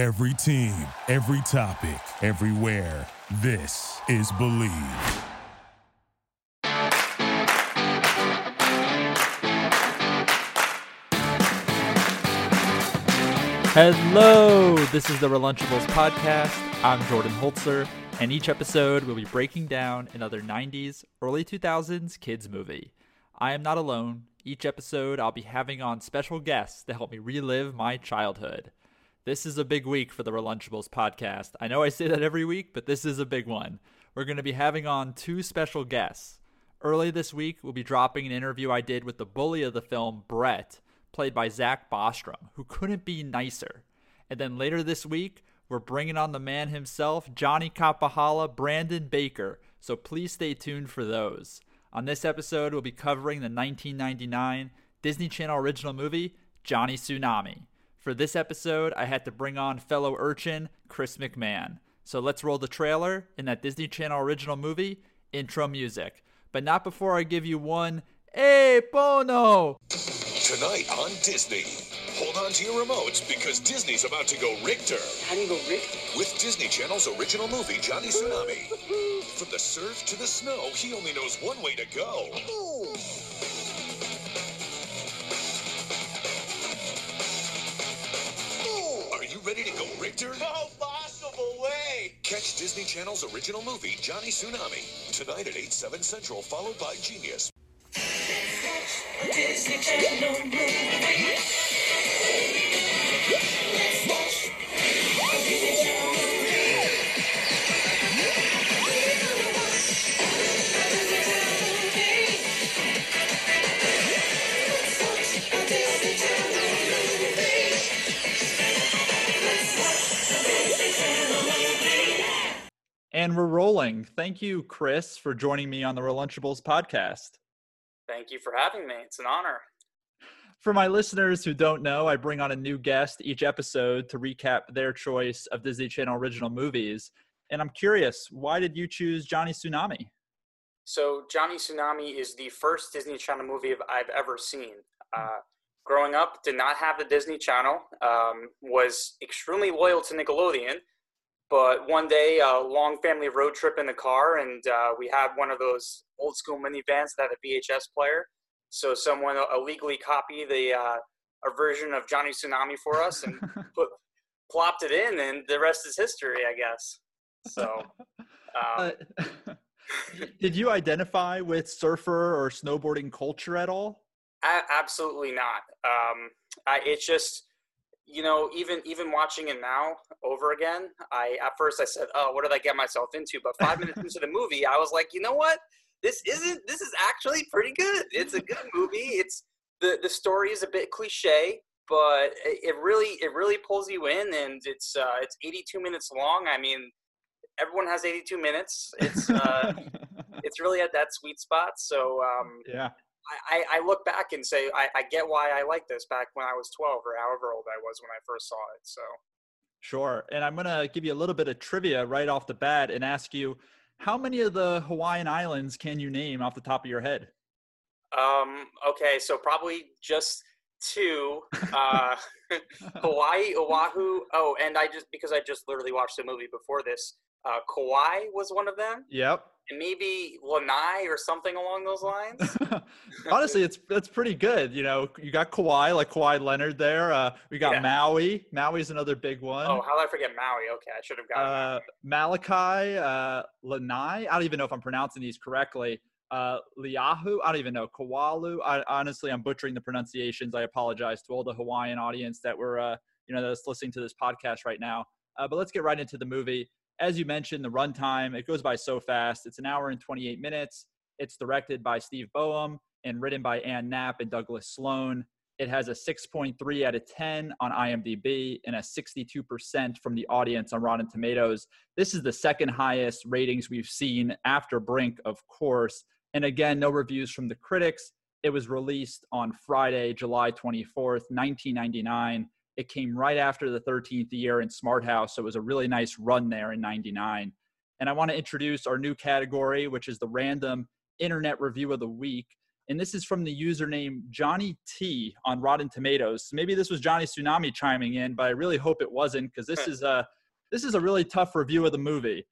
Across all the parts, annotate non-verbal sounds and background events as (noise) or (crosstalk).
Every team, every topic, everywhere. This is Believe. Hello, this is the Relunchables podcast. I'm Jordan Holzer, and each episode we'll be breaking down another 90s, early 2000s kids movie. I am not alone. Each episode I'll be having on special guests to help me relive my childhood. This is a big week for the Relunchables podcast. I know I say that every week, but this is a big one. We're going to be having on two special guests. Early this week, we'll be dropping an interview I did with the bully of the film, Brett played by Zach Bostrom, who couldn't be nicer. And then later this week, we're bringing on the man himself, Johnny Kapahala, Brandon Baker. So please stay tuned for those. On this episode, we'll be covering the 1999 Disney Channel original movie, Johnny Tsunami. For this episode, I had to bring on fellow urchin, Chris McMahon. So let's roll the trailer in that Disney Channel original movie, intro music. But not before I give you one, Hey, Pono! Tonight on Disney. Hold on to your remotes because Disney's about to go Richter. How do you go Richter? With Disney Channel's original movie, Johnny Tsunami. From the surf to the snow, he only knows one way to go. Are ready to go Richter? (laughs) No possible way! Catch Disney Channel's original movie, Johnny Tsunami. Tonight at 8, 7 Central, followed by Genius. Disney Channel movie. And we're rolling. Thank you, Chris, for joining me on the Relunchables podcast. Thank you for having me. It's an honor. For my listeners who don't know, I bring on a new guest each episode to recap their choice of Disney Channel original movies. And I'm curious, why did you choose Johnny Tsunami? So, Johnny Tsunami is the first Disney Channel movie I've ever seen. Uh, growing up, did not have the Disney Channel, um, was extremely loyal to Nickelodeon. But one day, a long family road trip in the car, and uh, we had one of those old school minivans that had a VHS player. So someone illegally copied the uh, a version of Johnny Tsunami for us and (laughs) put plopped it in, and the rest is history, I guess. So, um, Uh, (laughs) did you identify with surfer or snowboarding culture at all? A- absolutely not. Um, I, it's just, you know, even even watching it now over again. I at first I said, "Oh, what did I get myself into?" But five minutes (laughs) into the movie, I was like, you know what? This isn't. This is actually pretty good. It's a good movie. It's the the story is a bit cliche, but it, it really it really pulls you in, and it's uh, it's 82 minutes long. I mean, everyone has 82 minutes. It's uh, (laughs) it's really at that sweet spot. So um, yeah. I, I look back and say I, I get why I like this back when I was 12 or however old I was when I first saw it. So Sure. And I'm going to give you a little bit of trivia right off the bat and ask you how many of the Hawaiian Islands can you name off the top of your head? um, okay, so probably just two. (laughs) Uh, (laughs) Hawaii, Oahu. Oh, and I just because I just literally watched the movie before this. Uh, Kauai was one of them, Yep. And maybe Lanai or something along those lines. (laughs) Honestly, it's it's pretty good. You know, you got Kawhi, like Kawhi Leonard there. Uh, we got Yeah. Maui. Maui's another big one. Oh, how did I forget Maui? Okay, I should have gotten that. uh, Malachi, uh, Lanai. I don't even know if I'm pronouncing these correctly. Uh, Liahu. I don't even know. Kawalu. I, honestly, I'm butchering the pronunciations. I apologize to all the Hawaiian audience that were, uh, you know, that's listening to this podcast right now. Uh, but let's get right into the movie. As you mentioned, the runtime it goes by so fast. It's an hour and 28 minutes. It's directed by Steve Boyum and written by Ann Knapp and Douglas Sloan. It has a 6.3 out of 10 on IMDb and a 62% from the audience on Rotten Tomatoes. This is the second highest ratings we've seen after Brink, of course. And again, no reviews from the critics. It was released on Friday, July 24th, 1999. It came right after the 13th year in Smart House, so it was a really nice run there in 99. And I want to introduce our new category, which is the random internet review of the week. and this is from the username Johnny T on Rotten Tomatoes. Maybe this was Johnny Tsunami chiming in, but I really hope it wasn't because this is a this is a really tough review of the movie.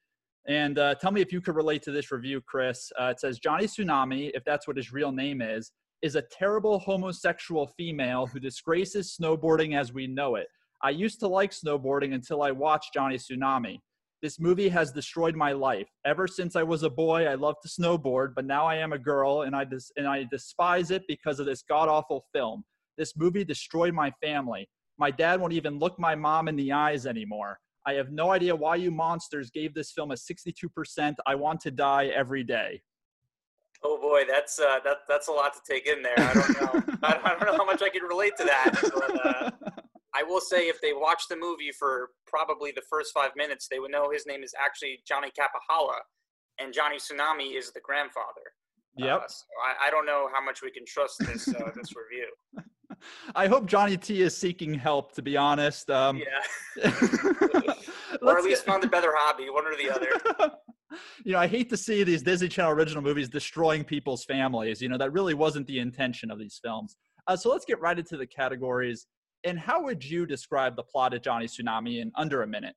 And uh, tell me if you could relate to this review, Chris. Uh, it says Johnny Tsunami, if that's what his real name is, is a terrible homosexual female who disgraces snowboarding as we know it. I used to like snowboarding until I watched Johnny Tsunami. This movie has destroyed my life. Ever since I was a boy, I loved to snowboard, but now I am a girl and I dis- and I despise it because of this god awful film. This movie destroyed my family. My dad won't even look my mom in the eyes anymore. I have no idea why you monsters gave this film a 62%. I want to die every day. Oh boy, that's uh, that that's a lot to take in there. I don't know. (laughs) I, I don't know how much I can relate to that. But, uh, (laughs) I will say, if they watched the movie for probably the first five minutes, they would know his name is actually Johnny Kapahala, and Johnny Tsunami is the grandfather. Yep. Uh, so I, I don't know how much we can trust this uh, this review. (laughs) I hope Johnny T is seeking help, to be honest. Um, Yeah, or at least get- found a better hobby, one or the other. You know, I hate to see these Disney Channel original movies destroying people's families. You know, that really wasn't the intention of these films. Uh, so let's get right into the categories. And how would you describe the plot of Johnny Tsunami in under a minute?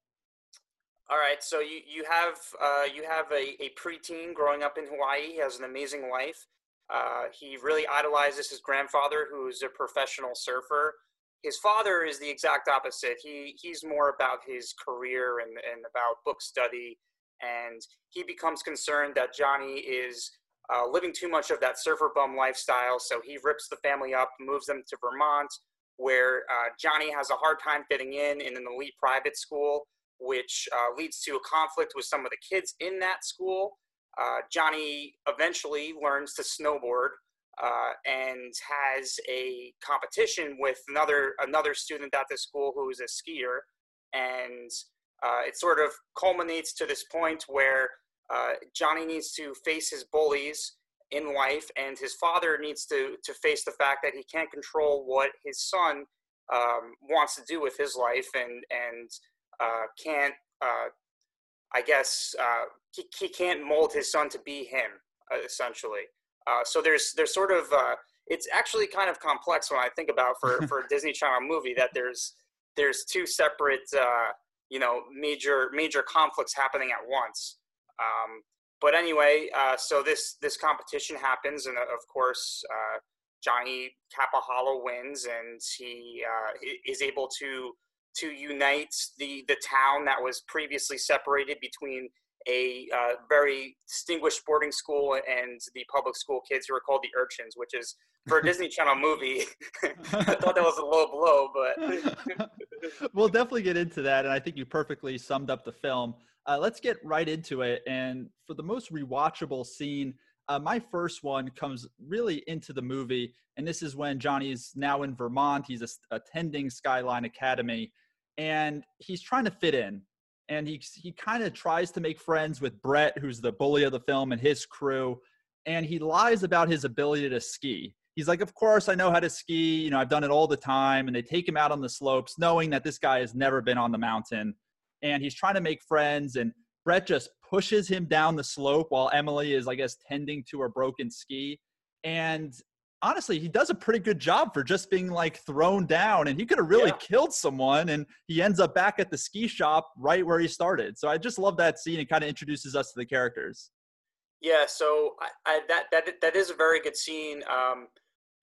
All right, so you you have uh, you have a, a preteen growing up in Hawaii. He has an amazing life. Uh, he really idolizes his grandfather, who's a professional surfer. His father is the exact opposite. He he's more about his career and, and about book study, and he becomes concerned that Johnny is uh, living too much of that surfer bum lifestyle. So he rips the family up, moves them to Vermont, where uh, Johnny has a hard time fitting in in an elite private school which uh, leads to a conflict with some of the kids in that school. Uh, Johnny eventually learns to snowboard uh, and has a competition with another another student at the school who is a skier, and uh, it sort of culminates to this point where uh, Johnny needs to face his bullies in life, and his father needs to to face the fact that he can't control what his son um, wants to do with his life, and and uh, can't, uh, I guess, uh, he, he can't mold his son to be him, uh, essentially. Uh, so there's there's sort of uh, it's actually kind of complex when I think about for (laughs) for a Disney Channel movie that there's there's two separate you know major major conflicts happening at once. Um, but anyway, so this this competition happens, and of course. Johnny Kapahala wins, and he is able to to unite the the town that was previously separated between a uh, very distinguished boarding school and the public school kids who are called the urchins, which is for a (laughs) Disney Channel movie. (laughs) I thought that was a low blow, but (laughs) (laughs) we'll definitely get into that, and I think you perfectly summed up the film. Uh, let's get right into it. And for the most rewatchable scene, uh, my first one comes really into the movie, and this is when Johnny's now in Vermont. He's a- attending Skyline Academy, and he's trying to fit in. And he he kind of tries to make friends with Brett, who's the bully of the film, and his crew. And he lies about his ability to ski. He's like, "Of course, I know how to ski. You know, I've done it all the time." And they take him out on the slopes, knowing that this guy has never been on the mountain. And he's trying to make friends, and Brett just pushes him down the slope while Emily is, I guess, tending to her broken ski. And honestly, he does a pretty good job for just being like thrown down, and he could have really Yeah. killed someone. And he ends up back at the ski shop right where he started. So I just love that scene. It kind of introduces us to the characters. yeah. So I, I, that that that is a very good scene. Um,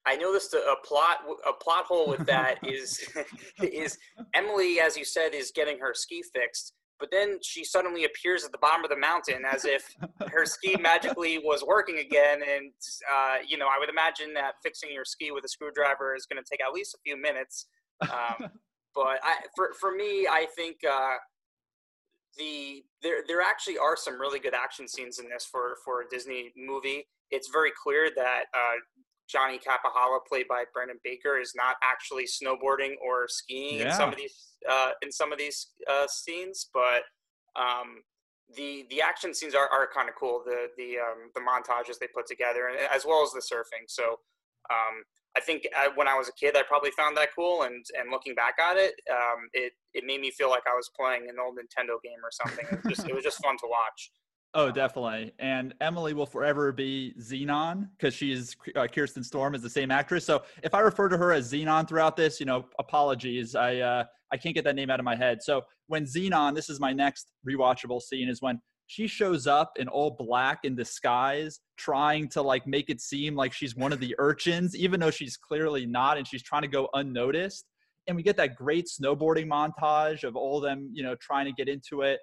I noticed a, a plot a plot hole with that (laughs) is (laughs) is Emily, as you said, is getting her ski fixed, but then she suddenly appears at the bottom of the mountain as if her ski (laughs) magically was working again. And uh, you know, I would imagine that fixing your ski with a screwdriver is going to take at least a few minutes. Um, but I, for for me, I think uh, the there there actually are some really good action scenes in this for for a Disney movie. It's very clear that uh, Johnny Kapahala, played by Brandon Baker, is not actually snowboarding or skiing in some of these uh, in some of these uh, scenes, but um, the the action scenes are, are kind of cool. The the um, the montages they put together, and as well as the surfing. So um, I think I, when I was a kid, I probably found that cool, and and looking back at it, um, it it made me feel like I was playing an old Nintendo game or something. It was just it was just fun to watch. Oh, definitely. And Emily will forever be Zenon because she's uh, Kirsten Storm is the same actress. So if I refer to her as Zenon throughout this, you know, apologies. I uh, I can't get that name out of my head. So when Zenon, this is my next rewatchable scene, is when she shows up in all black in disguise, trying to like make it seem like she's one of the urchins, even though she's clearly not, and she's trying to go unnoticed. And we get that great snowboarding montage of all them, you know, trying to get into it.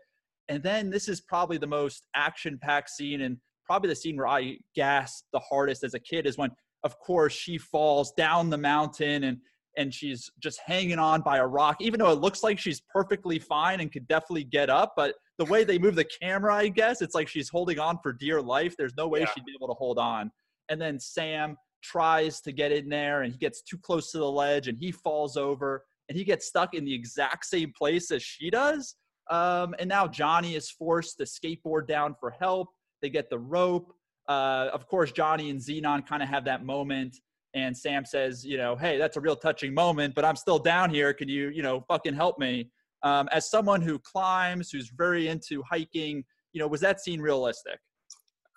And then this is probably the most action packed scene and probably the scene where I gasped the hardest as a kid is when, of course, she falls down the mountain and and she's just hanging on by a rock, even though it looks like she's perfectly fine and could definitely get up. But the way they move the camera, I guess, it's like she's holding on for dear life. There's no way Yeah. she'd be able to hold on. And then Sam tries to get in there and he gets too close to the ledge and he falls over and he gets stuck in the exact same place as she does. Um, and now Johnny is forced to skateboard down for help. They get the rope. Uh, of course, Johnny and Zenon kind of have that moment. And Sam says, you know, hey, that's a real touching moment, but I'm still down here. Can you, you know, fucking help me? Um, as someone who climbs, who's very into hiking, you know, was that scene realistic?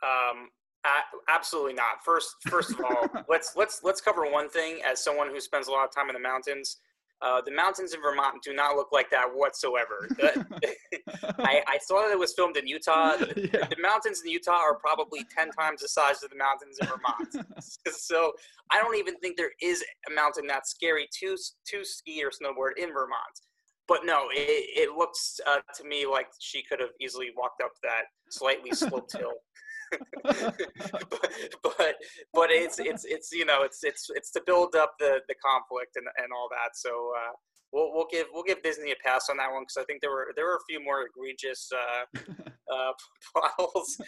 Um, absolutely not. First, first of all, (laughs) let's let's let's cover one thing. As someone who spends a lot of time in the mountains, uh, the mountains in Vermont do not look like that whatsoever. (laughs) I, I saw that it was filmed in Utah. The, Yeah. the mountains in Utah are probably ten times the size of the mountains in Vermont. (laughs) (laughs) so I don't even think there is a mountain that's scary to to ski or snowboard in Vermont. But no, it, it looks uh, to me like she could have easily walked up that slightly sloped hill. (laughs) but, but but it's it's it's you know it's it's it's to build up the the conflict and and all that. So uh, we'll we'll give we'll give Disney a pass on that one because I think there were there were a few more egregious uh, (laughs) uh, (laughs) plot holes.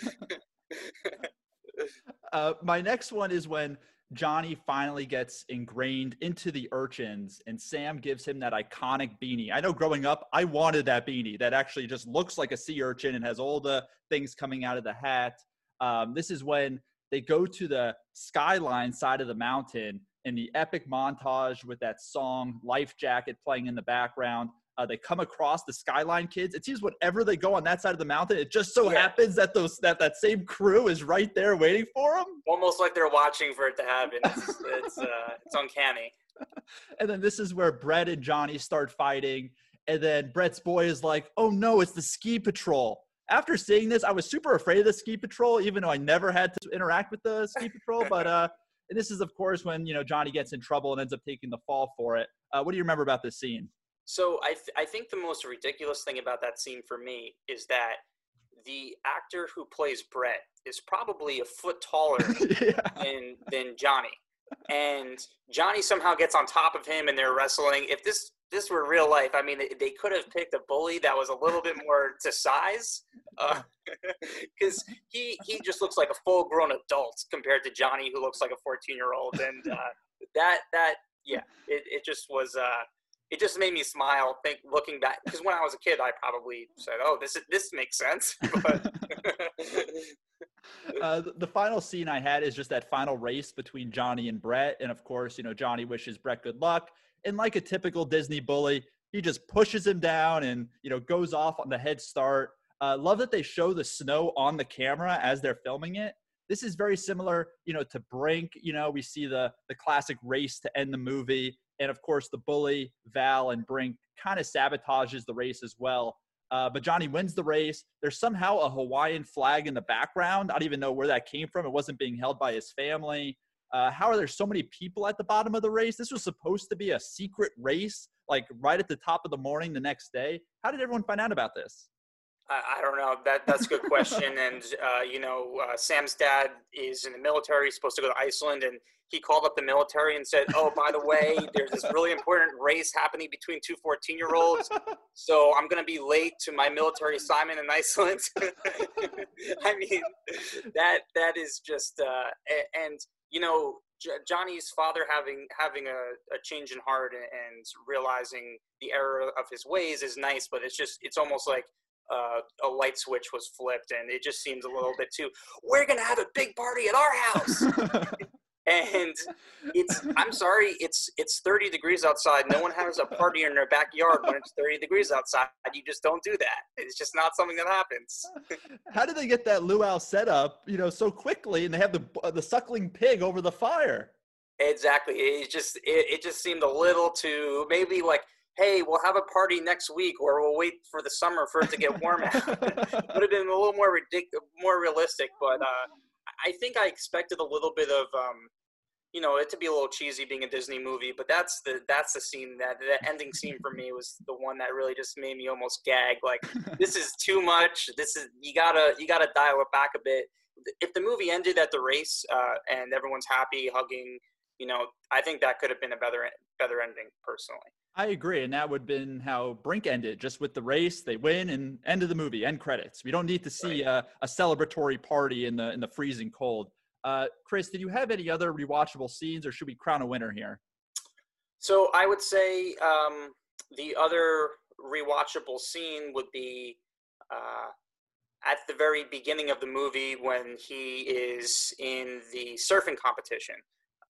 Uh, my next one is when Johnny finally gets ingrained into the urchins and Sam gives him that iconic beanie. I know growing up, I wanted that beanie that actually just looks like a sea urchin and has all the things coming out of the hat. Um, this is when they go to the skyline side of the mountain in the epic montage with that song Life Jacket playing in the background. Uh, they come across the skyline kids. It seems whenever they go on that side of the mountain, it just so Yeah. happens that those that that same crew is right there waiting for them. Almost like they're watching for it to happen. It's it's, uh, it's uncanny. (laughs) And then this is where Brett and Johnny start fighting. And then Brett's boy is like, "Oh no, it's the ski patrol." After seeing this, I was super afraid of the ski patrol, even though I never had to interact with the ski patrol. But uh, and this is of course when you know Johnny gets in trouble and ends up taking the fall for it. Uh, what do you remember about this scene? So I th- I think the most ridiculous thing about that scene for me is that the actor who plays Brett is probably a foot taller (laughs) yeah. than than Johnny, and Johnny somehow gets on top of him and they're wrestling. If this this were real life, I mean, they, could have picked a bully that was a little bit more to size, (laughs) because he he just looks like a full grown adult compared to Johnny, who looks like a fourteen year old, and uh, that that yeah, it, it just was. Uh, it just made me smile think looking back because when I was a kid I probably said oh this is, this makes sense (laughs) (laughs) uh, the final scene I had is just that final race between Johnny and Brett, and of course, you know Johnny wishes Brett good luck, and like a typical Disney bully, he just pushes him down and you know goes off on the head start. Uh, love that they show the snow on the camera as they're filming it. This is very similar, you know, to Brink. You know, we see the the classic race to end the movie, and of course, the bully Val and Brink kind of sabotages the race as well. Uh, but Johnny wins the race. There's somehow a Hawaiian flag in the background. I don't even know where that came from. It wasn't being held by his family. Uh, how are there so many people at the bottom of the race? This was supposed to be a secret race, like right at the top of the morning the next day. How did everyone find out about this? I, I don't know that that's a good question (laughs) and uh, you know uh, Sam's dad is in the military he's supposed to go to Iceland and he called up the military and said oh by the way there's this really important race happening between two 14 year olds so I'm gonna be late to my military assignment in Iceland (laughs) I mean that that is just uh, and you know J- Johnny's father having having a, a change in heart and, and realizing the error of his ways is nice, but it's just it's almost like uh, a light switch was flipped, and it just seems a little bit too. We're gonna have a big party at our house. (laughs) and it's I'm sorry, it's it's 30 degrees outside. No one has a party in their backyard when it's 30 degrees outside. You just don't do that. It's just not something that happens. (laughs) How did they get that luau set up, you know, so quickly, and they have the uh, the suckling pig over the fire? Exactly. It just it, it just seemed a little too maybe like, hey, we'll have a party next week, or we'll wait for the summer for it to get warm out. (laughs) Would have been a little more ridic- more realistic, but uh, I think I expected a little bit of um, you know it to be a little cheesy being a Disney movie, but that's the that's the scene that the ending scene for me was the one that really just made me almost gag. Like (laughs) this is too much. This is you gotta you gotta dial it back a bit. If the movie ended at the race uh, and everyone's happy, hugging, you know, I think that could have been a better better ending personally. I agree, and that would have been how Brink ended, just with the race. They win and end of the movie, end credits. We don't need to see a, a celebratory party in the in the freezing cold. Uh, Chris, did you have any other rewatchable scenes, or should we crown a winner here? So I would say um, the other rewatchable scene would be uh, at the very beginning of the movie when he is in the surfing competition.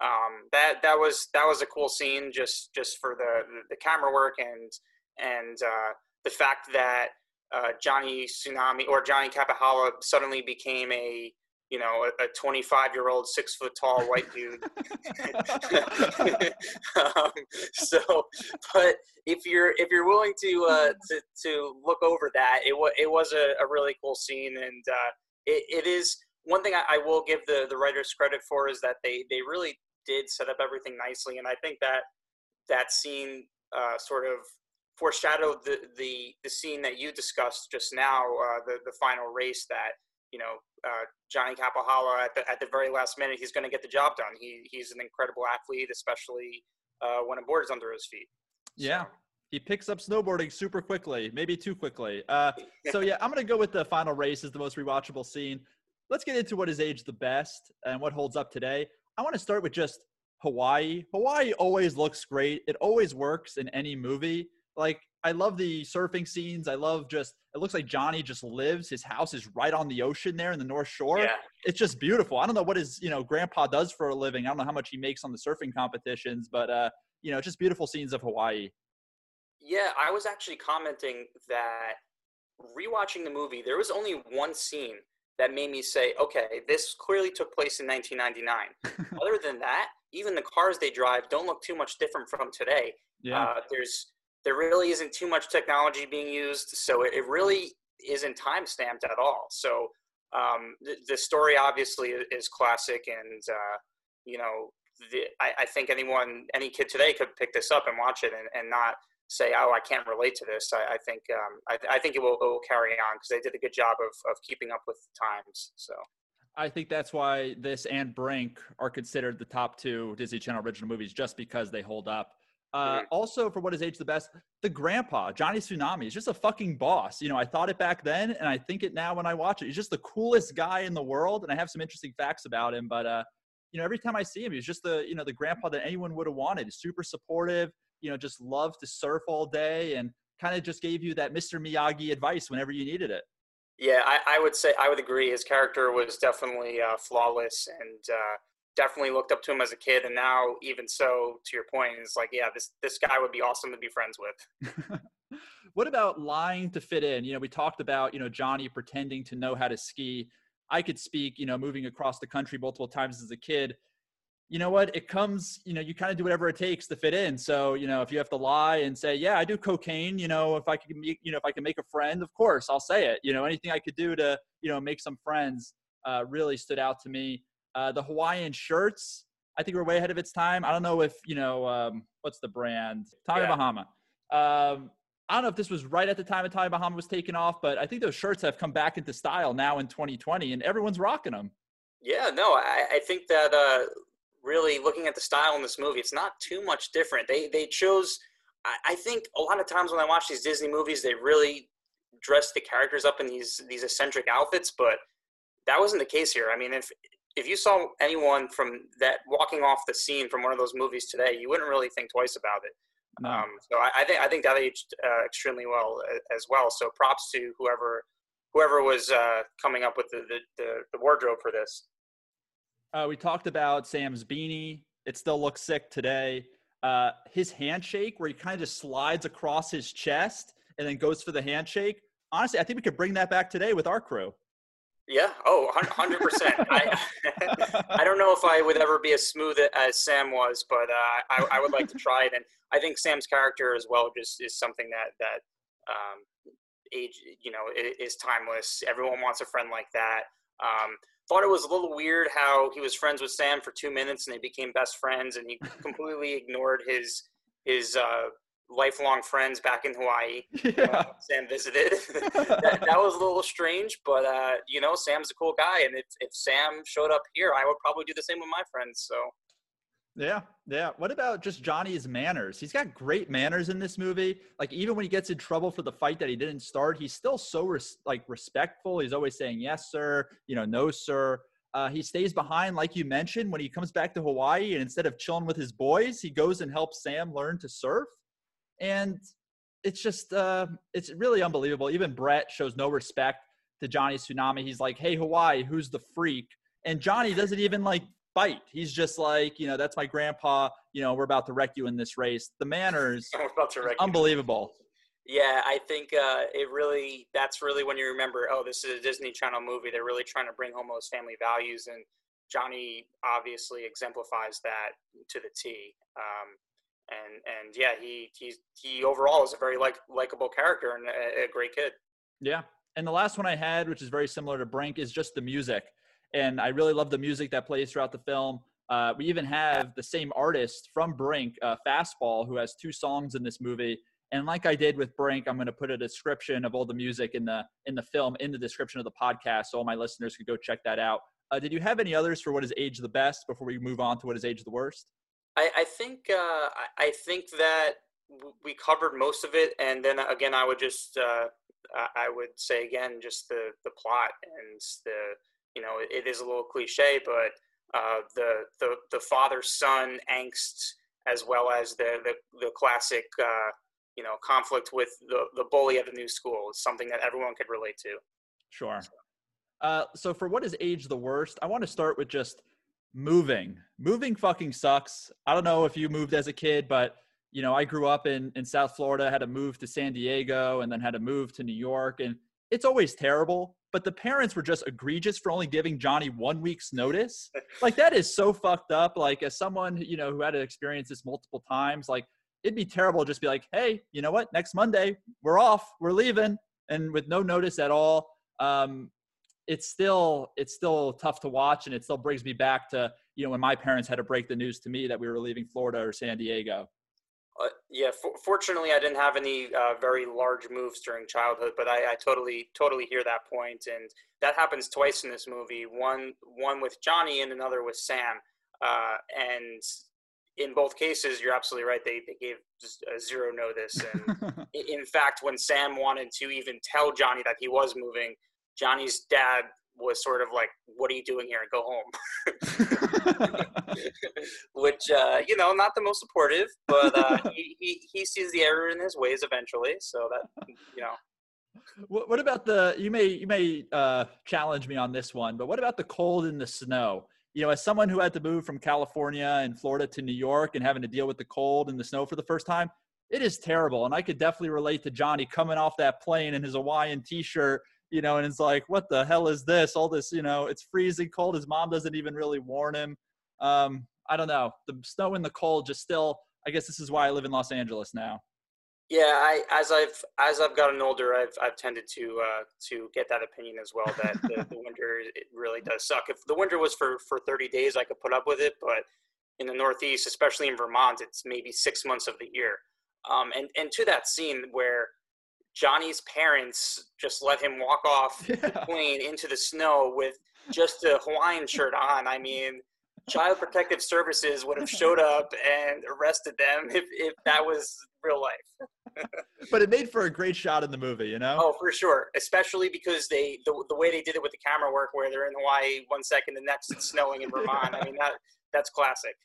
Um, that that was that was a cool scene just just for the the camera work and and uh, the fact that uh, Johnny Tsunami or Johnny Kapahala suddenly became a you know a 25 year old six foot tall white dude. (laughs) Um, so but if you're if you're willing to uh to, to look over that it was it was a, a really cool scene and uh it, it is one thing I, I will give the the writers credit for is that they they really did set up everything nicely and i think that that scene uh sort of foreshadowed the the the scene that you discussed just now uh the the final race that you know uh, Johnny Kapahala at the at the very last minute, he's going to get the job done. He he's an incredible athlete, especially uh, when a board is under his feet. Yeah. He picks up snowboarding super quickly, maybe too quickly. Uh, so yeah, I'm gonna go with the final race as the most rewatchable scene. Let's get into what has aged the best and what holds up today. I want to start with just Hawaii. Hawaii always looks great. It always works in any movie. Like I love the surfing scenes. I love just it looks like Johnny just lives. His house is right on the ocean there in the North Shore. Yeah. It's just beautiful. I don't know what his, you know, grandpa does for a living. I don't know how much he makes on the surfing competitions, but uh, you know, just beautiful scenes of Hawaii. Yeah, I was actually commenting that rewatching the movie, there was only one scene that made me say, okay, this clearly took place in 1999. (laughs) Other than that, even the cars they drive don't look too much different from today. Yeah. Uh, there's there really isn't too much technology being used, so it, it really isn't time stamped at all. So um, the, the story obviously is, classic, and uh, you know, the, I, I think anyone, any kid today could pick this up and watch it and, and not say, "Oh, I can't relate to this." I, I think um, I, I think it will, it will carry on because they did a good job of of keeping up with the times. So. I think that's why this and Brink are considered the top two Disney Channel original movies, just because they hold up. Uh, Mhm. also, for what is age the best, the grandpa Johnny Tsunami is just a fucking boss. You know, I thought it back then, and I think it now when I watch it. He's just the coolest guy in the world, and I have some interesting facts about him. But uh, you know, every time I see him, he's just the you know the grandpa that anyone would have wanted. He's super supportive. You know, just loved to surf all day, and kind of just gave you that Mr. Miyagi advice whenever you needed it. Yeah, I, I would say I would agree. His character was definitely uh, flawless, and uh, definitely looked up to him as a kid. And now, even so, to your point, it's like, yeah, this this guy would be awesome to be friends with. (laughs) what about lying to fit in? You know, we talked about, you know, Johnny pretending to know how to ski. I could speak, you know, moving across the country multiple times as a kid. You know what? It comes, you know, you kind of do whatever it takes to fit in. So, you know, if you have to lie and say, "Yeah, I do cocaine," you know, if I can make, you know, if I can make a friend, of course, I'll say it. You know, anything I could do to, you know, make some friends uh, really stood out to me. Uh, the Hawaiian shirts, I think we're way ahead of its time. I don't know if, you know, um, what's the brand? Tommy Yeah. Bahama. Um, I don't know if this was right at the time of Tommy Bahama was taken off, but I think those shirts have come back into style now in 2020, and everyone's rocking them. Yeah, no, I, I think that uh, really looking at the style in this movie, it's not too much different. They they chose. I, I think a lot of times when I watch these Disney movies, they really dress the characters up in these these eccentric outfits, but that wasn't the case here. I mean, if if you saw anyone from that walking off the scene from one of those movies today, you wouldn't really think twice about it. No. Um, so I, I think I think that aged uh, extremely well a- as well. So props to whoever whoever was uh, coming up with the, the, the wardrobe for this. Uh, we talked about Sam's beanie. It still looks sick today. Uh, his handshake, where he kind of just slides across his chest and then goes for the handshake. Honestly, I think we could bring that back today with our crew. Yeah. Oh, 100%. I, (laughs) I don't know if I would ever be as smooth as Sam was, but uh, I, I would like to try it. And I think Sam's character as well just is something that, that um, age, you know, is timeless. Everyone wants a friend like that. Um, thought it was a little weird how he was friends with Sam for two minutes and they became best friends, and he completely (laughs) ignored his his uh, lifelong friends back in Hawaii. (laughs) yeah. uh, Sam visited. (laughs) that, that was a little strange, but uh, you know, Sam's a cool guy, and if, if Sam showed up here, I would probably do the same with my friends. So Yeah, yeah. What about just Johnny's manners? He's got great manners in this movie. Like even when he gets in trouble for the fight that he didn't start, he's still so res- like respectful. He's always saying yes, sir. You know, no, sir. Uh, he stays behind, like you mentioned, when he comes back to Hawaii, and instead of chilling with his boys, he goes and helps Sam learn to surf. And it's just, uh, it's really unbelievable. Even Brett shows no respect to Johnny Tsunami. He's like, "Hey, Hawaii, who's the freak?" And Johnny doesn't even like bite. He's just like, you know, that's my grandpa. You know, we're about to wreck you in this race. The manners, (laughs) we're about to wreck you. unbelievable. Yeah, I think uh, it really that's really when you remember, oh, this is a Disney Channel movie. They're really trying to bring home those family values, and Johnny obviously exemplifies that to the T. Um, and and yeah, he he's he overall is a very like likable character and a, a great kid. Yeah. And the last one I had, which is very similar to Brink, is just the music. And I really love the music that plays throughout the film. Uh, we even have the same artist from Brink, uh, Fastball, who has two songs in this movie. And like I did with Brink, I'm going to put a description of all the music in the in the film in the description of the podcast, so all my listeners could go check that out. Uh, did you have any others for what is age the best before we move on to what is age the worst? I, I think uh, I, think that we covered most of it, and then again, I would just uh, I would say again just the the plot and the you know it, is a little cliche, but uh, the the the father son angst as well as the the, the classic uh, you know conflict with the the bully at the new school is something that everyone could relate to. Sure. Uh, so for what is age the worst, I want to start with just moving. Moving fucking sucks. I don't know if you moved as a kid, but you know, I grew up in in South Florida, had to move to San Diego, and then had to move to New York, and it's always terrible. But the parents were just egregious for only giving Johnny one week's notice. Like that is so fucked up. Like as someone you know who had to experience this multiple times, like it'd be terrible just be like, hey, you know what? Next Monday we're off, we're leaving, and with no notice at all. Um, it's still it's still tough to watch, and it still brings me back to you know when my parents had to break the news to me that we were leaving Florida or San Diego. Uh, yeah, for, fortunately, I didn't have any uh, very large moves during childhood, but I, I totally, totally hear that point, and that happens twice in this movie. One, one with Johnny, and another with Sam. Uh, and in both cases, you're absolutely right. They they gave zero notice, and (laughs) in fact, when Sam wanted to even tell Johnny that he was moving, Johnny's dad was sort of like, "What are you doing here? Go home." (laughs) (laughs) which uh, you know not the most supportive but uh, (laughs) he, he, he sees the error in his ways eventually so that you know what, what about the you may you may uh, challenge me on this one, but what about the cold and the snow? You know, as someone who had to move from California and Florida to New York and having to deal with the cold and the snow for the first time, it is terrible. And I could definitely relate to Johnny coming off that plane in his Hawaiian t-shirt, you know, and it's like, what the hell is this? All this, you know, it's freezing cold. His mom doesn't even really warn him. Um, I don't know. The snow and the cold just still. I guess this is why I live in Los Angeles now. yeah I, as i've as i've gotten older i've, I've tended to uh, to get that opinion as well that the, the (laughs) winter it really does suck if the winter was for for 30 days i could put up with it but in the northeast especially in vermont it's maybe six months of the year um, and and to that scene where johnny's parents just let him walk off the plane into the snow with just a hawaiian shirt on. I mean child protective services would have showed up and arrested them if, if that was real life. (laughs) But it made for a great shot in the movie, you know? oh for sure. Especially because they the, the way they did it with the camera work where they're in hawaii one second the next it's snowing in vermont. I mean that that's classic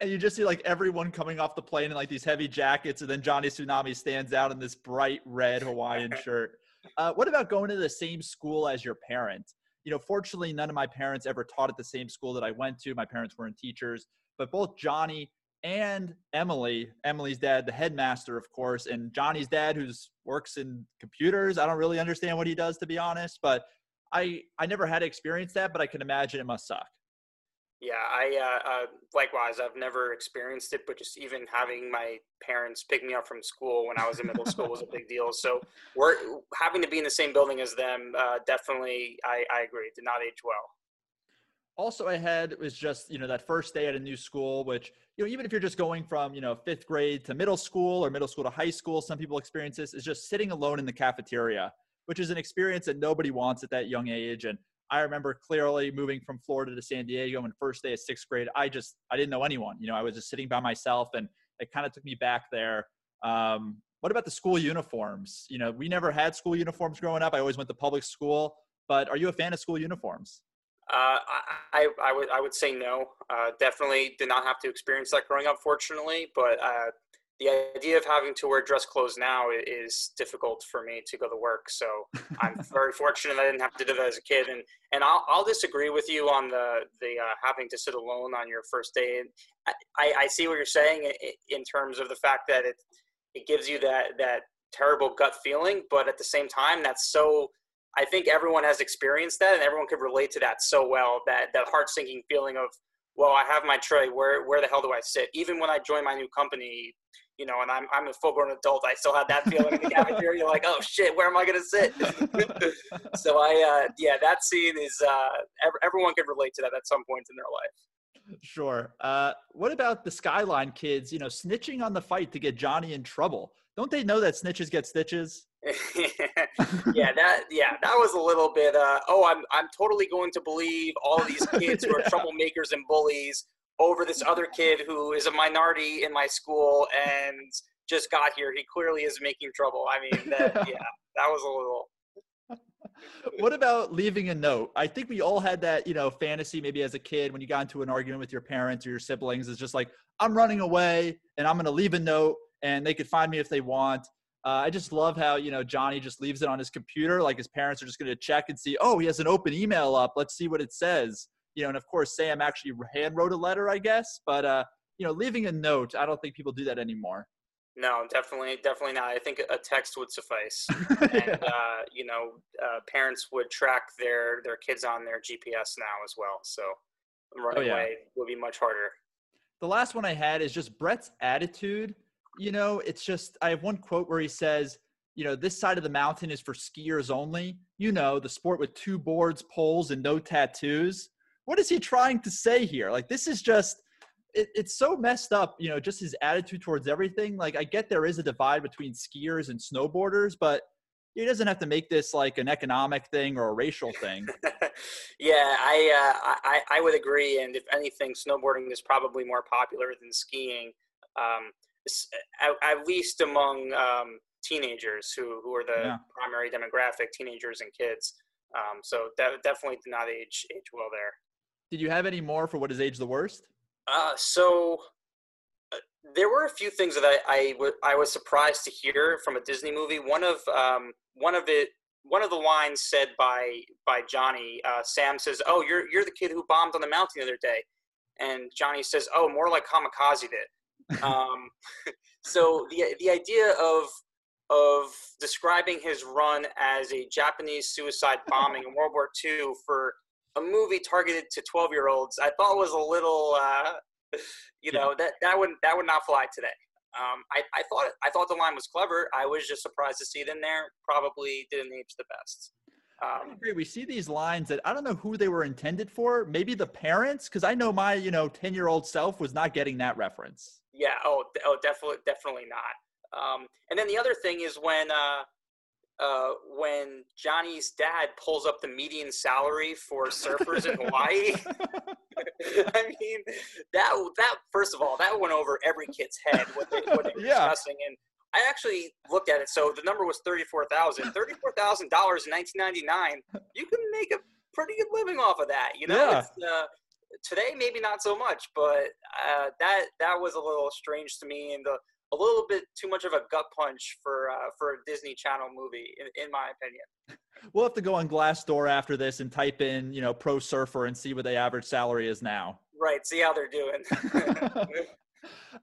And you just see like everyone coming off the plane in like these heavy jackets, and then Johnny Tsunami stands out in this bright red Hawaiian (laughs) shirt. Uh, what about going to the same school as your parent? you know, fortunately, none of my parents ever taught at the same school that I went to. My parents weren't teachers, but both Johnny and Emily, Emily's dad, the headmaster, of course, and Johnny's dad, who's works in computers. I don't really understand what he does, to be honest, but I I never had to experience that, but I can imagine it must suck. Yeah, I uh, uh, likewise. I've never experienced it, but just even having my parents pick me up from school when I was in middle school was a big deal. So we're having to be in the same building as them. Uh, definitely, I, I agree. Did not age well. also I had was just you know that first day at a new school, which you know even if you're just going from you know fifth grade to middle school or middle school to high school, some people experience this is just sitting alone in the cafeteria, which is an experience that nobody wants at that young age. And I remember clearly moving from Florida to San Diego and first day of sixth grade, I just I didn't know anyone. You know, I was just sitting by myself, and it kind of took me back there. Um, what about the school uniforms? You know, we never had school uniforms growing up. I always went to public school. But are you a fan of school uniforms? Uh, I, I, would I would say no. Uh, definitely did not have to experience that growing up, fortunately. But uh, the idea of having to wear dress clothes now is difficult for me to go to work. So (laughs) I'm very fortunate I didn't have to do that as a kid. And and I'll, I'll disagree with you on the the uh, having to sit alone on your first day. And I, I see what you're saying in terms of the fact that it it gives you that that terrible gut feeling, but at the same time, that's so. I think everyone has experienced that, and everyone could relate to that so well. That that heart sinking feeling of, well, I have my tray. Where where the hell do I sit? Even when I joined my new company, you know, and I'm I'm a full grown adult, I still had that feeling in the cafeteria, You're like, oh shit, where am I gonna sit? (laughs) so I, uh, yeah, that scene is. Uh, ev- everyone could relate to that at some point in their life. Sure. Uh, what about the Skyline kids? You know, snitching on the fight to get Johnny in trouble. Don't they know that snitches get stitches? (laughs) yeah, that yeah, that was a little bit. Uh, oh, I'm I'm totally going to believe all these kids who are (laughs) Yeah. troublemakers and bullies over this other kid who is a minority in my school and just got here. He clearly is making trouble. I mean, that, (laughs) yeah, that was a little. what about leaving a note? I think we all had that, you know, fantasy maybe as a kid when you got into an argument with your parents or your siblings. It's just like, I'm running away and I'm going to leave a note and they could find me if they want. Uh, I just love how, you know, Johnny just leaves it on his computer. Like his parents are just going to check and see, oh, he has an open email up. Let's see what it says. You know, and of course, Sam actually hand wrote a letter, I guess. But, uh, you know, leaving a note, I don't think people do that anymore. No, definitely, definitely not. I think a text would suffice, (laughs) Yeah. and uh, you know, uh, parents would track their their kids on their GPS now as well. So running Oh, yeah. away would be much harder. the last one I had is just Brett's attitude. You know, it's just I have one quote where he says, you know, this side of the mountain is for skiers only. You know, the sport with two boards, poles, and no tattoos. What is he trying to say here? Like, this is just, it, it's so messed up, you know, just his attitude towards everything. Like, I get there is a divide between skiers and snowboarders, but he doesn't have to make this like an economic thing or a racial thing. (laughs) yeah, I, uh, I I would agree. And if anything, snowboarding is probably more popular than skiing, um, at, at least among um, teenagers who who are the Yeah. primary demographic, teenagers and kids. Um, so de- definitely did not age age well there. Did you have any more for what is age the worst? Uh, so uh, there were a few things that I, I, w- I was surprised to hear from a Disney movie. One of um, one of it one of the lines said by by Johnny, uh, Sam says, "Oh, you're you're the kid who bombed on the mountain the other day," and Johnny says, "Oh, more like Kamikaze did." (laughs) um, (laughs) so the the idea of of describing his run as a Japanese suicide bombing in World War II for a movie targeted to 12 year olds i thought was a little uh, (laughs) you know that that would that would not fly today. Um, I, I thought i thought the line was clever. I was just surprised to see it in there. Probably didn't age the best. I um, agree. We see these lines that I don't know who they were intended for. Maybe the parents, because I know my, you know, 10 year old self was not getting that reference. yeah. Oh oh definitely definitely not. Um, and then the other thing is when uh, uh, when Johnny's dad pulls up the median salary for surfers in Hawaii, (laughs) (laughs) I mean, that that first of all, that went over every kid's head what they, what they were Yeah. discussing, and I actually looked at it. So the number was thirty four thousand. Thirty four thousand dollars in nineteen ninety nine. You can make a pretty good living off of that. You know, Yeah. it's, uh, today maybe not so much, but uh, that that was a little strange to me, and a, a little bit too much of a gut punch for uh, for a Disney Channel movie, in, in my opinion. (laughs) we'll have to go on Glassdoor after this and type in, you know, pro surfer and see what the average salary is now. Right. See how they're doing. (laughs)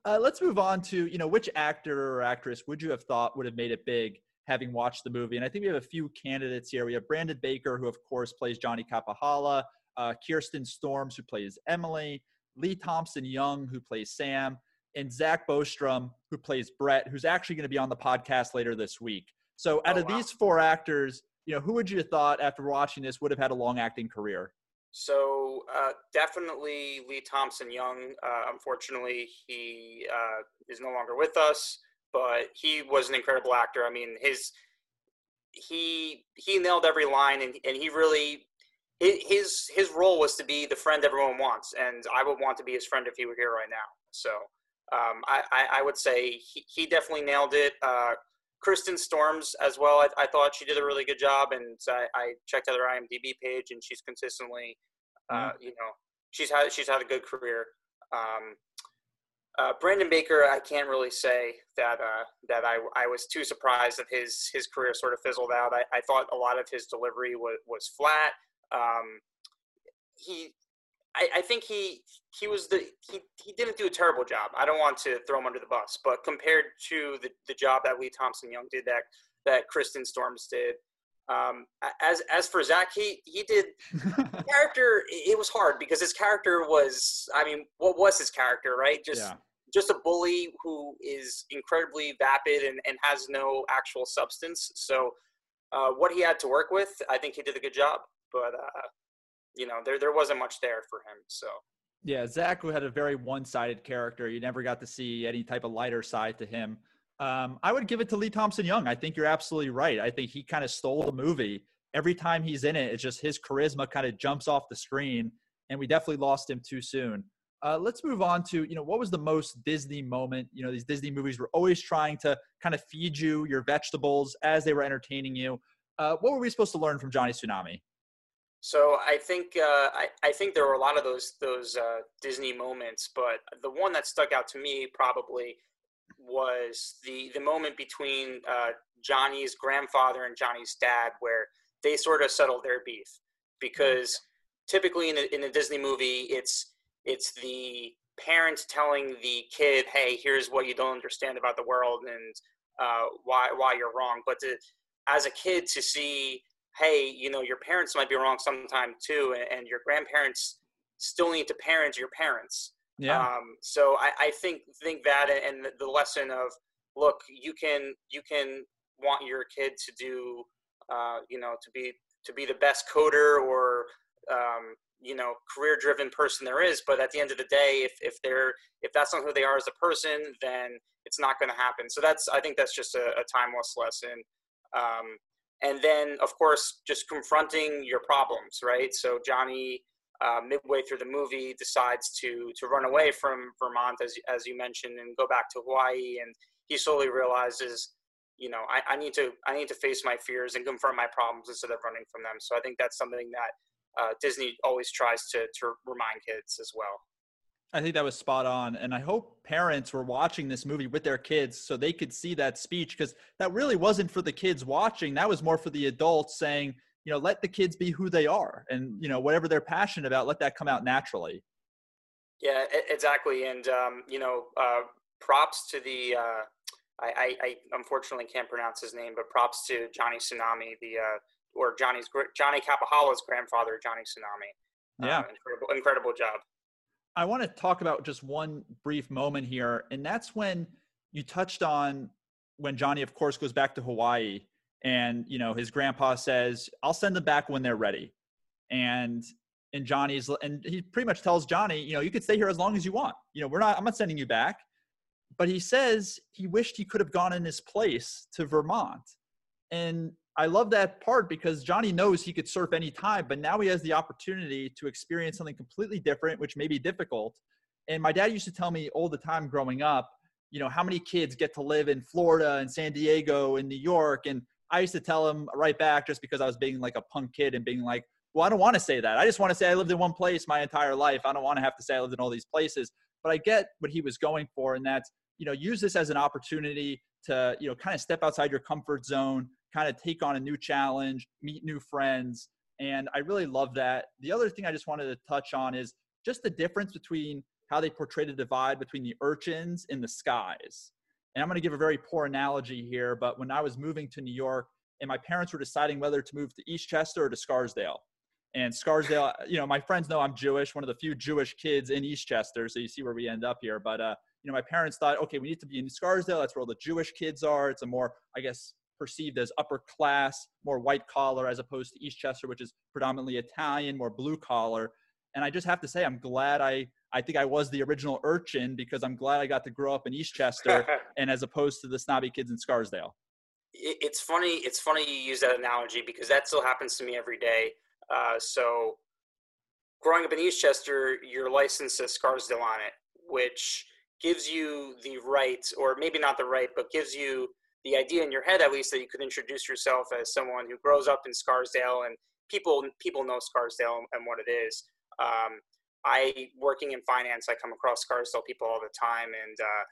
uh, let's move on to, you know, which actor or actress would you have thought would have made it big having watched the movie? And I think we have a few candidates here. We have Brandon Baker, who of course plays Johnny Kapahala, uh, Kirsten Storms, who plays Emily, Lee Thompson Young, who plays Sam, and Zach Bostrom, who plays Brett, who's actually going to be on the podcast later this week. So, out Oh, of wow. these four actors, you know, who would you have thought after watching this would have had a long acting career? So uh, definitely Lee Thompson Young. Uh, unfortunately, he uh, is no longer with us, but he was an incredible actor. I mean, his he he nailed every line, and and he really his his role was to be the friend everyone wants, and I would want to be his friend if he were here right now. So um, I, I I would say he, he definitely nailed it. Uh, Kirsten Storms as well. I, I thought she did a really good job, and I, I checked out her IMDb page, and she's consistently, uh, you know, she's had she's had a good career. Um, uh, Brandon Baker, I can't really say that uh, that I, I was too surprised that his his career sort of fizzled out. I, I thought a lot of his delivery was was flat. Um, he, I, I think he he was the he, he didn't do a terrible job. I don't want to throw him under the bus, but compared to the, the job that Lee Thompson Young did, that that Kirsten Storms did, um, as as for Zach, he he did (laughs) character. It was hard because his character was. I mean, what was his character, right? Just yeah. just a bully who is incredibly vapid and, and has no actual substance. So, uh, what he had to work with, I think he did a good job. But uh, you know, there there wasn't much there for him. So. Yeah, Zach who had a very one-sided character. You never got to see any type of lighter side to him. Um, I would give it to Lee Thompson Young. I think you're absolutely right. I think he kind of stole the movie. Every time he's in it, it's just his charisma kind of jumps off the screen, and we definitely lost him too soon. Uh, let's move on to you know what was the most Disney moment. You know these Disney movies were always trying to kind of feed you your vegetables as they were entertaining you. Uh, what were we supposed to learn from Johnny Tsunami? So I think uh, I, I think there were a lot of those those uh, Disney moments, but the one that stuck out to me probably was the the moment between uh, Johnny's grandfather and Johnny's dad, where they sort of settle their beef. Because typically in a, in a Disney movie, it's it's the parents telling the kid, "Hey, here's what you don't understand about the world and uh, why why you're wrong." But to, as a kid, to see hey, you know, your parents might be wrong sometime too, and, and your grandparents still need to parent your parents. Um, so I, I think think that and the, the lesson of look, you can you can want your kid to do, uh, you know, to be to be the best coder or um, you know career driven person there is, but at the end of the day, if if they're if that's not who they are as a person, then it's not going to happen. So that's I think that's just a, a timeless lesson. Um, and then of course just confronting your problems right? So johnny uh, midway through the movie decides to to run away from vermont as, as you mentioned and go back to hawaii. And he slowly realizes you know I, I need to i need to face my fears and confront my problems instead of running from them. So i think that's something that uh, disney always tries to to remind kids as well I think that was spot on. And I hope parents were watching this movie with their kids so they could see that speech because that really wasn't for the kids watching. That was more for the adults saying, you know, let the kids be who they are and, you know, whatever they're passionate about, let that come out naturally. Yeah, exactly. And um, you know, uh, props to the. Uh, I, I, I unfortunately can't pronounce his name, but props to Johnny Tsunami, the uh, or Johnny's Johnny Kapahala's grandfather, Johnny Tsunami. Yeah. Uh, incredible, incredible job. I want to talk about just one brief moment here, and that's when you touched on when Johnny, of course, goes back to Hawaii, and you know his grandpa says, "I'll send them back when they're ready," and and Johnny's and he pretty much tells Johnny, you know, you could stay here as long as you want. You know, we're not. I'm not sending you back. But he says he wished he could have gone in his place to Vermont, and I love that part because Johnny knows he could surf anytime, but now he has the opportunity to experience something completely different, which may be difficult. And my dad used to tell me all the time growing up, you know, how many kids get to live in Florida and San Diego and New York. And I used to tell him right back just because I was being like a punk kid and being like, well, I don't want to say that. I just want to say I lived in one place my entire life. I don't want to have to say I lived in all these places. But I get what he was going for, and that's, you know, use this as an opportunity to, you know, kind of step outside your comfort zone, kind of take on a new challenge, meet new friends. And I really love that. The other thing I just wanted to touch on is just the difference between how they portray the divide between the urchins and the skies. And I'm going to give a very poor analogy here, but when I was moving to New York and my parents were deciding whether to move to Eastchester or to Scarsdale, and Scarsdale, you know, my friends know I'm Jewish, one of the few Jewish kids in Eastchester, so you see where we end up here. But uh, you know, my parents thought, okay, we need to be in Scarsdale. That's where all the Jewish kids are. It's a more, I guess, perceived as upper class, more white collar, as opposed to Eastchester, which is predominantly Italian, more blue collar. And I just have to say, I'm glad I I think I was the original urchin because I'm glad I got to grow up in Eastchester (laughs) and as opposed to the snobby kids in Scarsdale. It's funny. It's funny you use that analogy because that still happens to me every day. Uh, so, growing up in Eastchester, your license says Scarsdale on it, which gives you the right, or maybe not the right, but gives you the idea in your head at least that you could introduce yourself as someone who grows up in Scarsdale and people people know Scarsdale and what it is. Um, I working in finance, I come across Scarsdale people all the time, and uh,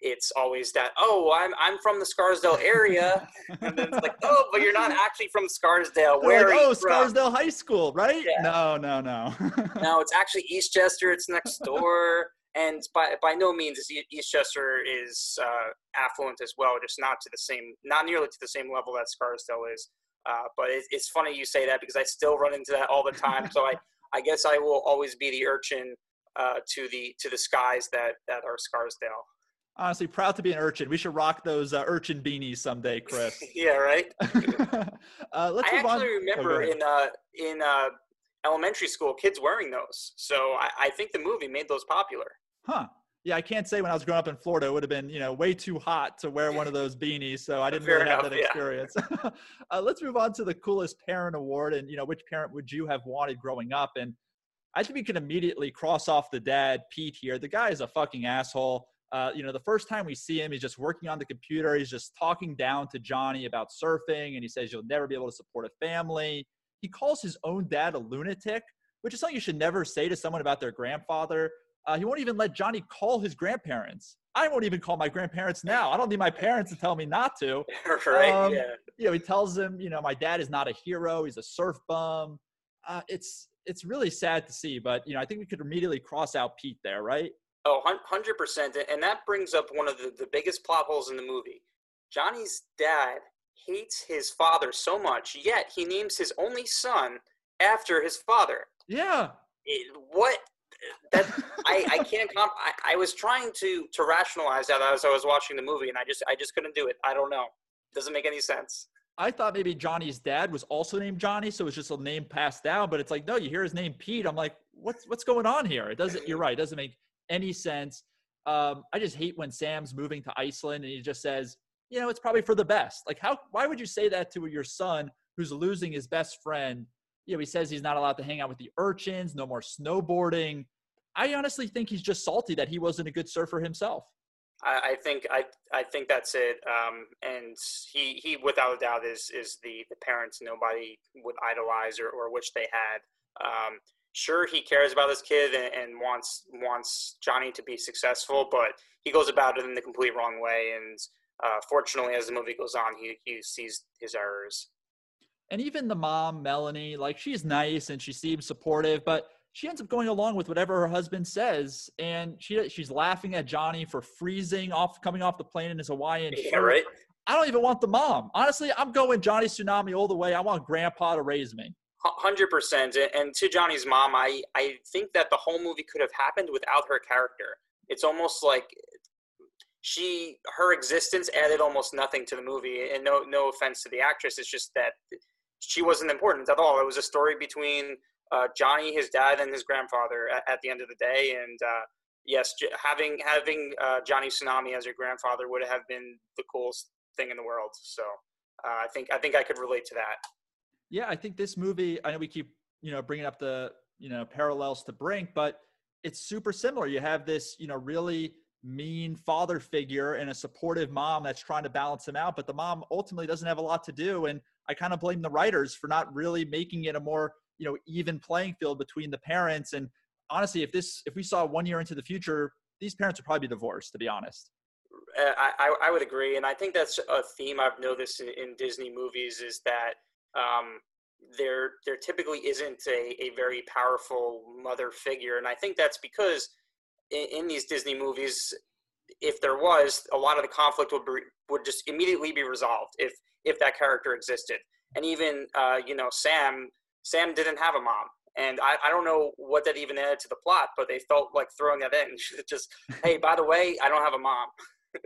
it's always that oh I'm I'm from the Scarsdale area, (laughs) and then it's like oh but you're not actually from Scarsdale. Where like, are oh, you from? Scarsdale High School, right? Yeah. No, no, no. (laughs) No, it's actually Eastchester. It's next door, and by by no means is Eastchester is uh, affluent as well, just not to the same, not nearly to the same level that Scarsdale is. Uh, but it, it's funny you say that because I still run into that all the time. so I (laughs) I guess I will always be the urchin uh, to the to the skies that that are Scarsdale. Honestly, proud to be an urchin. We should rock those uh, urchin beanies someday, Chris. (laughs) yeah, right. (laughs) uh, let's I move on. actually Oh, go remember ahead. in uh, in uh, elementary school kids wearing those. So I, I think the movie made those popular. Huh. Yeah, I can't say when I was growing up in Florida, it would have been, you know, way too hot to wear one of those beanies. So I didn't Fair really have enough, that yeah. experience. (laughs) uh, let's move on to the coolest parent award. And, you know, which parent would you have wanted growing up? And I think we can immediately cross off the dad, Pete, here. The guy is a fucking asshole. Uh, you know, the first time we see him, he's just working on the computer. He's just talking down to Johnny about surfing. And he says, You'll never be able to support a family. He calls his own dad a lunatic, which is something you should never say to someone about their grandfather. Uh, he won't even let Johnny call his grandparents. I won't even call my grandparents now. I don't need my parents to tell me not to. (laughs) right? Um, yeah. You know, he tells him, you know, my dad is not a hero. He's a surf bum. Uh, it's it's really sad to see, but you know, I think we could immediately cross out Pete there, right? Oh, 100%. And that brings up one of the, the biggest plot holes in the movie. Johnny's dad hates his father so much, yet he names his only son after his father. Yeah. It, what? That I, I (laughs) can't comp. I, I was trying to to rationalize that as I was watching the movie, and I just I just couldn't do it. I don't know. Doesn't make any sense. I thought maybe Johnny's dad was also named Johnny, so it's just a name passed down. But it's like, no, you hear his name Pete. I'm like, what's what's going on here? It doesn't. You're right. It doesn't make any sense. Um, I just hate when Sam's moving to Iceland and he just says, you know, it's probably for the best. Like, how? Why would you say that to your son who's losing his best friend? You know, he says he's not allowed to hang out with the urchins, no more snowboarding. I honestly think he's just salty that he wasn't a good surfer himself. I, think I I think that's it. Um, and he he without a doubt is is the the parents nobody would idolize or, or wish they had. Um, sure, he cares about his kid and, and wants wants Johnny to be successful, but he goes about it in the complete wrong way. And uh, fortunately, as the movie goes on, he he sees his errors. And even the mom, Melanie, like she's nice and she seems supportive, but she ends up going along with whatever her husband says, and she she's laughing at Johnny for freezing off, coming off the plane in his Hawaiian Yeah, shirt. right. I don't even want the mom. Honestly, I'm going Johnny Tsunami all the way. I want Grandpa to raise me. Hundred percent. And to Johnny's mom, I I think that the whole movie could have happened without her character. It's almost like she her existence added almost nothing to the movie. And no no offense to the actress, it's just that she wasn't important at all. It was a story between uh, Johnny, his dad, and his grandfather at, at the end of the day. And uh, yes, having having uh, Johnny Tsunami as your grandfather would have been the coolest thing in the world. So uh, I think I think I could relate to that. Yeah, I think this movie. I know we keep you know bringing up the you know parallels to Brink, but it's super similar. You have this you know really mean father figure and a supportive mom that's trying to balance him out, but the mom ultimately doesn't have a lot to do. And I kind of blame the writers for not really making it a more you know even playing field between the parents. And honestly, if this if we saw one year into the future, these parents would probably be divorced. To be honest. uh, I, I would agree, and I think that's a theme I've noticed in, in Disney movies is that um, there there typically isn't a, a very powerful mother figure, and I think that's because in, these Disney movies, if there was, a lot of the conflict would be, would just immediately be resolved if if that character existed, and even uh, you know Sam Sam didn't have a mom. And I, I don't know what that even added to the plot, but they felt like throwing that in. (laughs) Just, hey, by the way, I don't have a mom. (laughs)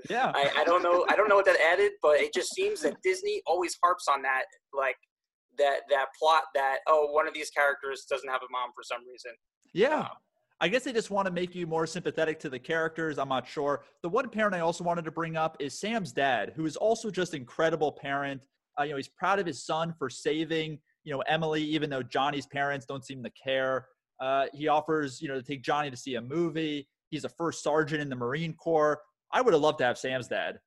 Yeah. I, I don't know. I don't know what that added, but it just seems that Disney always harps on that, like that that plot that oh, one of these characters doesn't have a mom for some reason. Yeah. I guess they just want to make you more sympathetic to the characters. I'm not sure. The one parent I also wanted to bring up is Sam's dad, who is also just incredible parent. Uh, you know, he's proud of his son for saving, you know, Emily, even though Johnny's parents don't seem to care. Uh, he offers, you know, to take Johnny to see a movie. He's a first sergeant in the Marine Corps. I would have loved to have Sam's dad.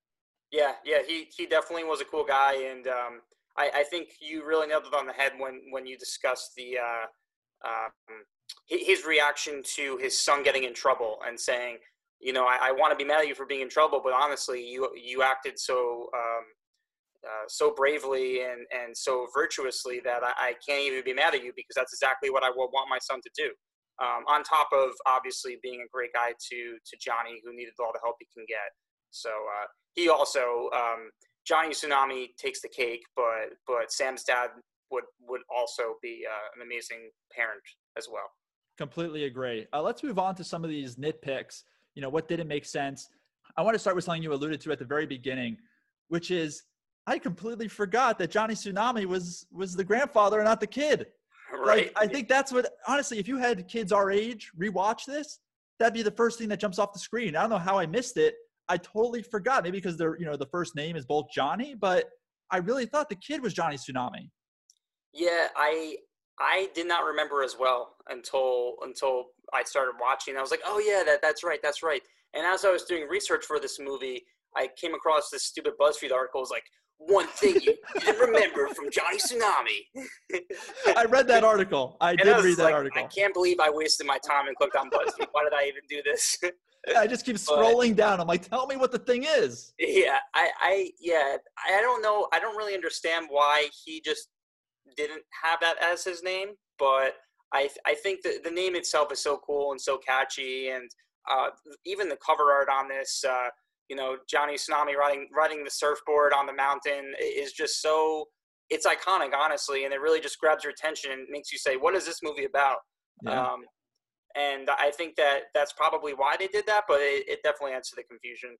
Yeah, yeah, he he definitely was a cool guy, and um, I, I think you really nailed it on the head when when you discussed the uh, um, his reaction to his son getting in trouble and saying, you know, I, I want to be mad at you for being in trouble, but honestly, you you acted so um, uh, so bravely and and so virtuously that I, I can't even be mad at you because that's exactly what I would want my son to do. Um, on top of obviously being a great guy to to Johnny, who needed all the help he can get. So uh, he also um, Johnny Tsunami takes the cake, but but Sam's dad would would also be uh, an amazing parent as well. Completely agree. Uh, let's move on to some of these nitpicks. You know, what didn't make sense? I want to start with something you alluded to at the very beginning, which is I completely forgot that Johnny Tsunami was was the grandfather and not the kid. Right? (laughs) Like, I think that's what honestly, if you had kids our age rewatch this, that'd be the first thing that jumps off the screen. I don't know how I missed it. I totally forgot. Maybe because they're you know the first name is both Johnny, but I really thought the kid was Johnny Tsunami. Yeah, I I did not remember as well until until I started watching. I was like, oh yeah, that that's right, that's right. And as I was doing research for this movie, I came across this stupid BuzzFeed article. It was like one thing you didn't remember from Johnny Tsunami. I read that (laughs) article. I And did was read that like, article. I can't believe I wasted my time and clicked on BuzzFeed. Why did I even do this? I just keep (laughs) But- scrolling down. I'm like, tell me what the thing is. yeah, I, I, yeah, I don't know. I don't really understand why he just didn't have that as his name, but I, I think that the name itself is so cool and so catchy, and uh, even the cover art on this, uh, you know, Johnny Tsunami riding riding the surfboard on the mountain is just so. It's iconic, honestly, and it really just grabs your attention and makes you say, "What is this movie about?" Yeah. Um, and I think that that's probably why they did that, but it, it definitely adds to the confusion.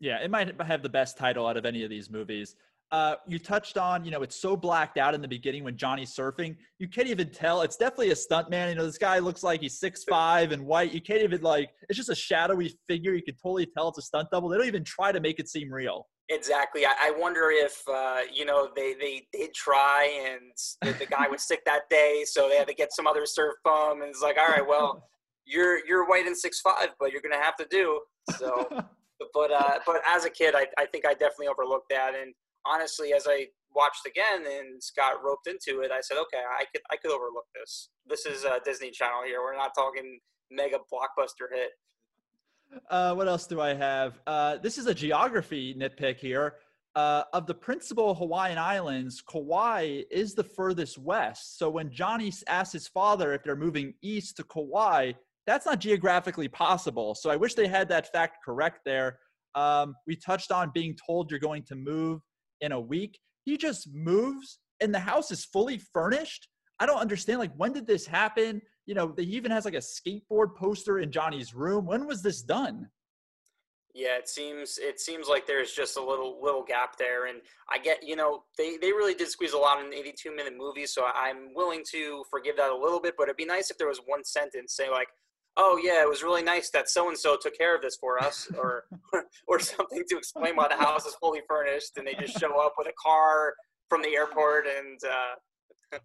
Yeah, it might have the best title out of any of these movies. Uh, you touched on, you know, it's so blacked out in the beginning when Johnny's surfing. You can't even tell. It's definitely a stunt man. You know, this guy looks like he's six five and white. You can't even like. It's just a shadowy figure. You can totally tell it's a stunt double. They don't even try to make it seem real. Exactly. I, I wonder if uh, you know they they did try, and the, the guy was sick that day, so they had to get some other surf bum, and it's like, all right, well, (laughs) you're you're white and six five, but you're gonna have to do. So, (laughs) but uh, but as a kid, I I think I definitely overlooked that, and honestly, as I watched again and got roped into it, I said, okay, I could I could overlook this. This is uh, Disney Channel here. We're not talking mega blockbuster hit. Uh, what else do I have? Uh, this is a geography nitpick here. Uh, of the principal Hawaiian islands, Kauai is the furthest west. So when Johnny asks his father if they're moving east to Kauai, that's not geographically possible. So I wish they had that fact correct there. Um, we touched on being told you're going to move in a week. He just moves and the house is fully furnished. I don't understand. Like, when did this happen? You know, he even has like a skateboard poster in Johnny's room. When was this done? Yeah, it seems it seems like there's just a little little gap there, and I get you know they they really did squeeze a lot in an 82 minute movie, so I'm willing to forgive that a little bit. But it'd be nice if there was one sentence say like, "Oh yeah, it was really nice that so and so took care of this for us," (laughs) or (laughs) or something to explain why the house is fully furnished and they just show up with a car from the airport and. uh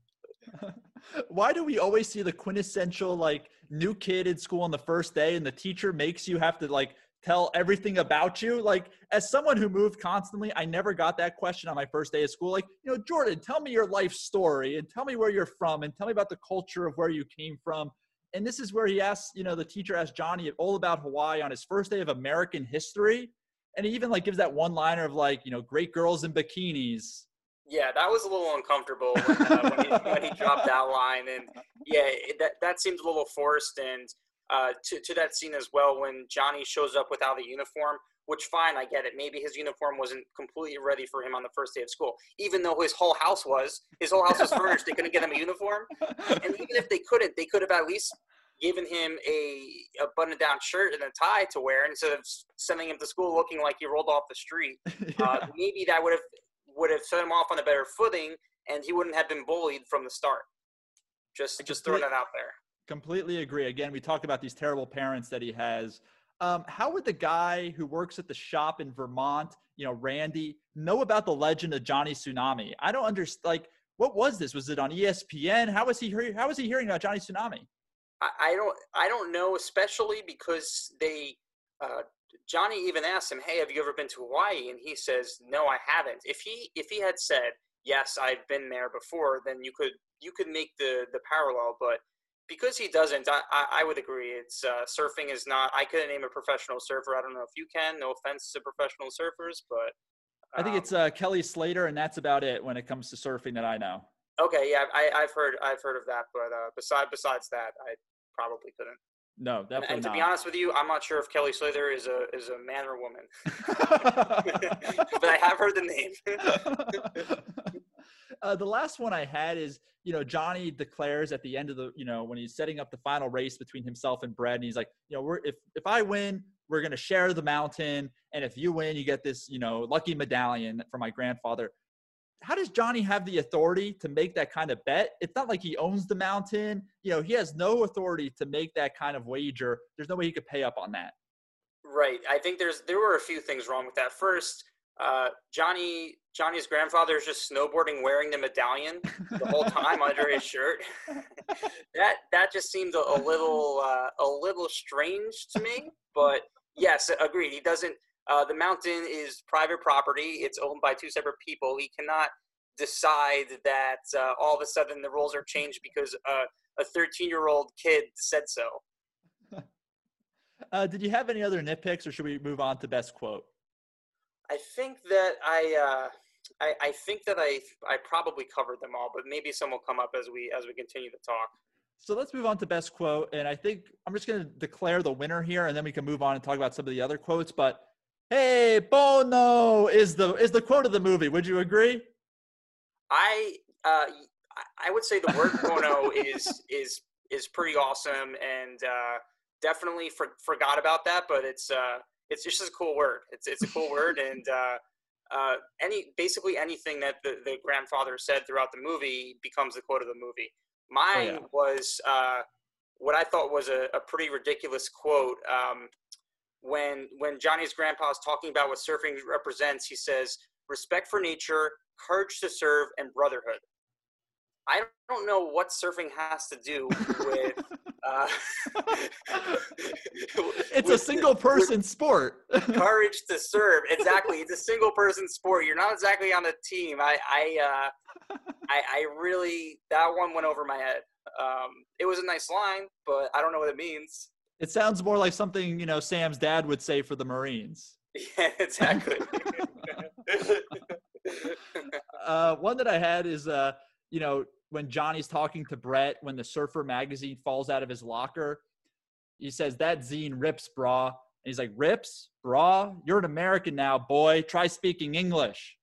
Why do we always see the quintessential like new kid in school on the first day and the teacher makes you have to like tell everything about you? Like as someone who moved constantly, I never got that question on my first day of school. Like, you know, Jordan, tell me your life story and tell me where you're from and tell me about the culture of where you came from. And this is where he asks, you know, the teacher asked Johnny all about Hawaii on his first day of American history. And he even like gives that one liner of like, you know, great girls in bikinis. Yeah, that was a little uncomfortable when, uh, when, he, when he dropped that line, and yeah, it, that that seemed a little forced. And uh, to to that scene as well, when Johnny shows up without a uniform, which fine, I get it. Maybe his uniform wasn't completely ready for him on the first day of school, even though his whole house was. His whole house was furnished. They couldn't get him a uniform, and even if they couldn't, they could have at least given him a, a button down shirt and a tie to wear instead of sending him to school looking like he rolled off the street. (laughs) Uh, maybe that would have would have set him off on a better footing, and he wouldn't have been bullied from the start. Just just throwing that out there. Completely agree. Again, we talked about these terrible parents that he has. Um, how would the guy who works at the shop in Vermont, you know, Randy, know about the legend of Johnny Tsunami? I don't understand. Like, what was this? Was it on ESPN? How was he hearing? How was he hearing about Johnny Tsunami? I, I don't I don't know, especially because they uh, Johnny even asked him, "Hey, have you ever been to Hawaii?" And he says, "No, I haven't." If he if he had said, "Yes, I've been there before," then you could you could make the the parallel. But because he doesn't, I I, would agree. It's uh, surfing is not. I couldn't name a professional surfer. I don't know if you can. No offense to professional surfers, but I think um, it's uh, Kelly Slater, and that's about it when it comes to surfing that I know. okay. Yeah, I, I've heard I've heard of that, but uh, beside besides that, I probably couldn't. No, And, definitely and to not. be honest with you, I'm not sure if Kelly Slater is a is a man or woman, (laughs) (laughs) but I have heard the name. (laughs) uh, the last one I had is, you know, Johnny declares at the end of the, you know, when he's setting up the final race between himself and Brett, and he's like, you know, we're if if I win, we're gonna share the mountain, and if you win, you get this, you know, lucky medallion from my grandfather. How does Johnny have the authority to make that kind of bet? It's not like he owns the mountain. You know, he has no authority to make that kind of wager. There's no way he could pay up on that. Right. I think there's there were a few things wrong with that. First, uh, Johnny Johnny's grandfather is just snowboarding wearing the medallion the whole time under his shirt. (laughs) that that just seemed a, a little uh, a little strange to me. But yes, agreed. He doesn't. Uh, the mountain is private property. It's owned by two separate people. He cannot decide that uh, all of a sudden the rules are changed because uh, a 13 year old kid said so. (laughs) Uh, did you have any other nitpicks, or should we move on to best quote? I think that I, uh, I, I think that I, I probably covered them all, but maybe some will come up as we as we continue to talk. So let's move on to best quote, and I think I'm just going to declare the winner here, and then we can move on and talk about some of the other quotes. But hey, Pono is the is the quote of the movie. Would you agree? I, uh, I- I would say the word (laughs) Pono is is is pretty awesome, and uh, definitely for, forgot about that, but it's uh, it's just a cool word. It's it's a cool word, and uh, uh, any basically anything that the, the grandfather said throughout the movie becomes the quote of the movie. Mine yeah. was uh, what I thought was a, a pretty ridiculous quote. Um, when when Johnny's grandpa is talking about what surfing represents, he says, "Respect for nature, courage to serve, and brotherhood." I don't know what surfing has to do (laughs) with. Uh, (laughs) It's a single person sport. (laughs) courage to serve. Exactly, it's a single person sport. You're not exactly on a team. I, I, uh, I, I really that one went over my head. Um, it was a nice line, but I don't know what it means. it sounds more like something you know Sam's dad would say for the Marines. (laughs) Yeah, exactly. uh, one that I had is, uh, you know, when Johnny's talking to Brett when the Surfer magazine falls out of his locker, he says that zine rips, brah. And he's like, rips, brah. You're an American now, boy. Try speaking English.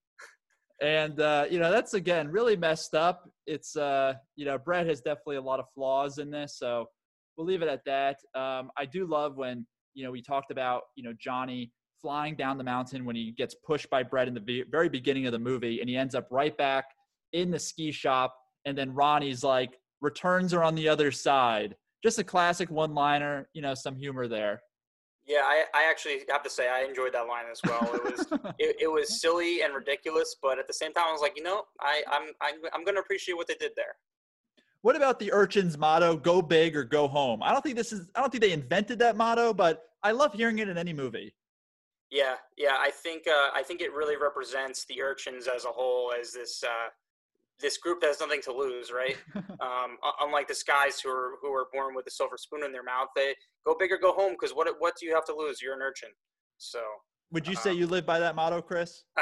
And uh, you know that's again really messed up. It's uh, you know Brett has definitely a lot of flaws in this, so we'll leave it at that. Um, I do love when you know we talked about you know Johnny flying down the mountain when he gets pushed by Brett in the very beginning of the movie, and he ends up right back in the ski shop. And then Ronnie's like, returns are on the other side. Just a classic one liner, you know, some humor there. yeah, I, I actually have to say I enjoyed that line as well. It was (laughs) it, it was silly and ridiculous, but at the same time, I was like, you know, I, I'm I'm I'm gonna appreciate what they did there. What about the urchin's motto, go big or go home? I don't think this is, I don't think they invented that motto, but I love hearing it in any movie. Yeah, yeah. I think uh, I think it really represents the urchins as a whole as this uh, this group that has nothing to lose, right? (laughs) um, unlike the guys who are who are born with a silver spoon in their mouth, they go big or go home because what what do you have to lose? You're an urchin. So Would you say Um, you live by that motto, Chris? (laughs)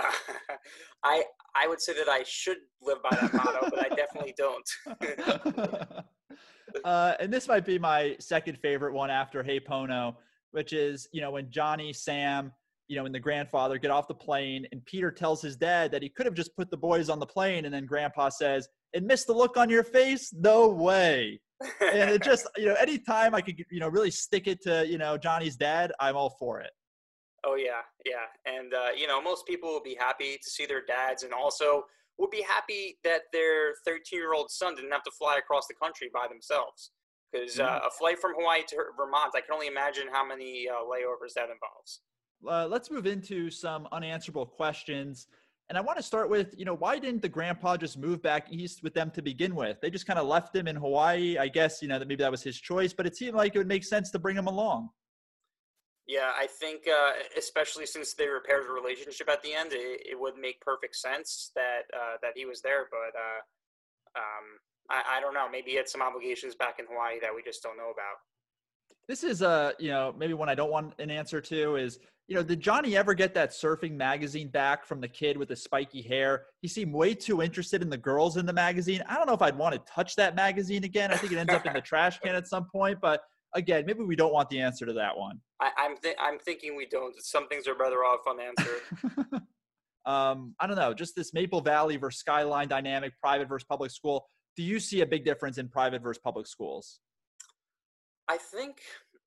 I I would say that I should live by that motto, but I definitely don't. (laughs) uh, and this might be my second favorite one after Hey Pono, which is you know when Johnny, Sam, you know, and the grandfather get off the plane, and Peter tells his dad that he could have just put the boys on the plane, and then Grandpa says, "And miss the look on your face? No way." And it just (laughs) you know anytime I could you know really stick it to you know Johnny's dad, I'm all for it. Oh yeah, yeah, and uh, you know most people will be happy to see their dads, and also will be happy that their 13-year-old son didn't have to fly across the country by themselves. Because uh, a flight from Hawaii to Vermont, I can only imagine how many uh, layovers that involves. Uh, let's move into some unanswerable questions. And I want to start with, you know, why didn't the grandpa just move back east with them to begin with? They just kind of left him in Hawaii. I guess, you know, that maybe that was his choice, but it seemed like it would make sense to bring him along. Yeah, I think uh, especially since they repaired the relationship at the end, it, it would make perfect sense that uh, that he was there. But uh, um, I, I don't know. Maybe he had some obligations back in Hawaii that we just don't know about. This is, uh, you know, maybe one I don't want an answer to is, you know, did Johnny ever get that surfing magazine back from the kid with the spiky hair? He seemed way too interested in the girls in the magazine. I don't know if I'd want to touch that magazine again. I think it ends up in the (laughs) trash can at some point, but again, maybe we don't want the answer to that one. I, I'm th- I'm thinking we don't. Some things are better off unanswered. (laughs) um, I don't know, just this Maple Valley versus Skyline dynamic, private versus public school. Do you see a big difference in private versus public schools? I think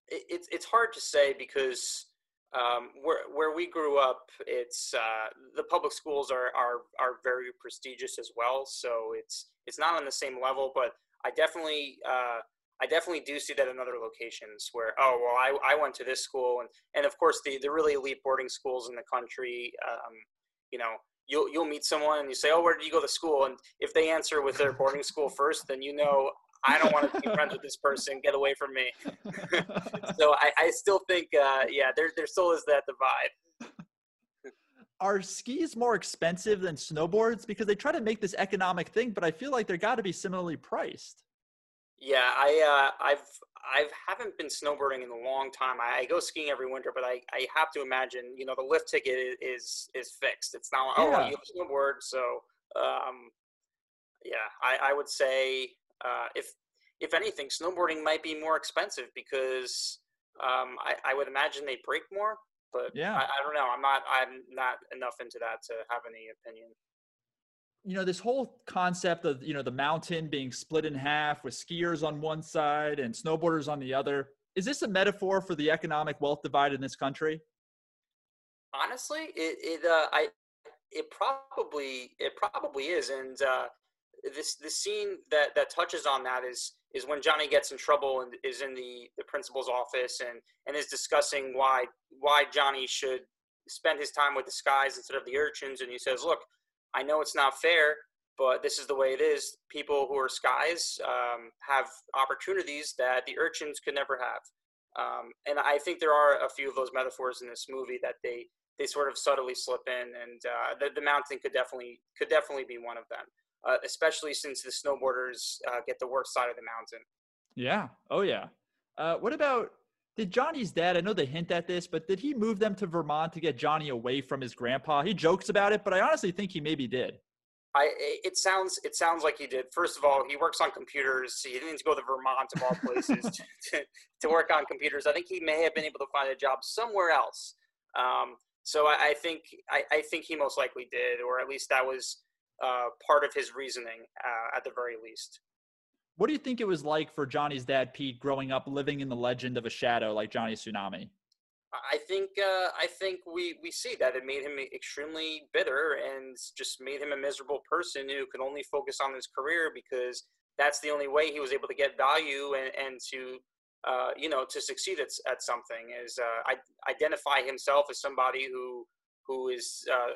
it, it's it's hard to say because um, where where we grew up, it's uh, the public schools are, are are very prestigious as well. So it's it's not on the same level, but I definitely uh, I definitely do see that in other locations where oh well I, I went to this school and and of course the the really elite boarding schools in the country, um, you know. You'll, you'll meet someone and you say, oh, where did you go to school? And if they answer with their boarding school first, then you know I don't want to be friends with this person. Get away from me. (laughs) so I, I still think, uh, yeah, there there still is that divide. Are skis more expensive than snowboards? Because they try to make this economic thing, but I feel like they're got to be similarly priced. Yeah, I uh, I've I haven't been snowboarding in a long time. I, I go skiing every winter, but I, I have to imagine, you know, the lift ticket is is, is fixed. It's not like, oh, you have a snowboard, so um, yeah, I, I would say uh, if if anything, snowboarding might be more expensive because um, I, I would imagine they break more. But Yeah. I, I don't know. I'm not I'm not enough into that to have any opinion. You know, this whole concept of, you know, the mountain being split in half with skiers on one side and snowboarders on the other. Is this a metaphor for the economic wealth divide in this country? honestly it it uh i it probably it probably is and uh this the scene that that touches on that is is when johnny gets in trouble and is in the the principal's office and and is discussing why why johnny should spend his time with the skies instead of the urchins. And he says look i know it's not fair but this is the way it is. People who are skies um, have opportunities that the urchins could never have. Um, and I think there are a few of those metaphors in this movie that they they sort of subtly slip in, and uh, the, the mountain could definitely could definitely be one of them, uh, especially since the snowboarders uh, get the worst side of the mountain. Yeah. Oh, yeah. Uh, what about did Johnny's dad? I know they hint at this, but did he move them to Vermont to get Johnny away from his grandpa? He jokes about it, but I honestly think he maybe did. I it sounds it sounds like he did. First of all, he works on computers. He didn't go to Vermont of all places to, (laughs) to, to work on computers. I think he may have been able to find a job somewhere else. Um, so I, I think I, I think he most likely did, or at least that was uh, part of his reasoning uh, at the very least. What do you think it was like for Johnny's dad, Pete, growing up living in the legend of a shadow like Johnny Tsunami? I think uh, I think we, we see that it made him extremely bitter and just made him a miserable person who could only focus on his career because that's the only way he was able to get value and, and to uh, you know to succeed at, at something is uh, I, identify himself as somebody who who is uh,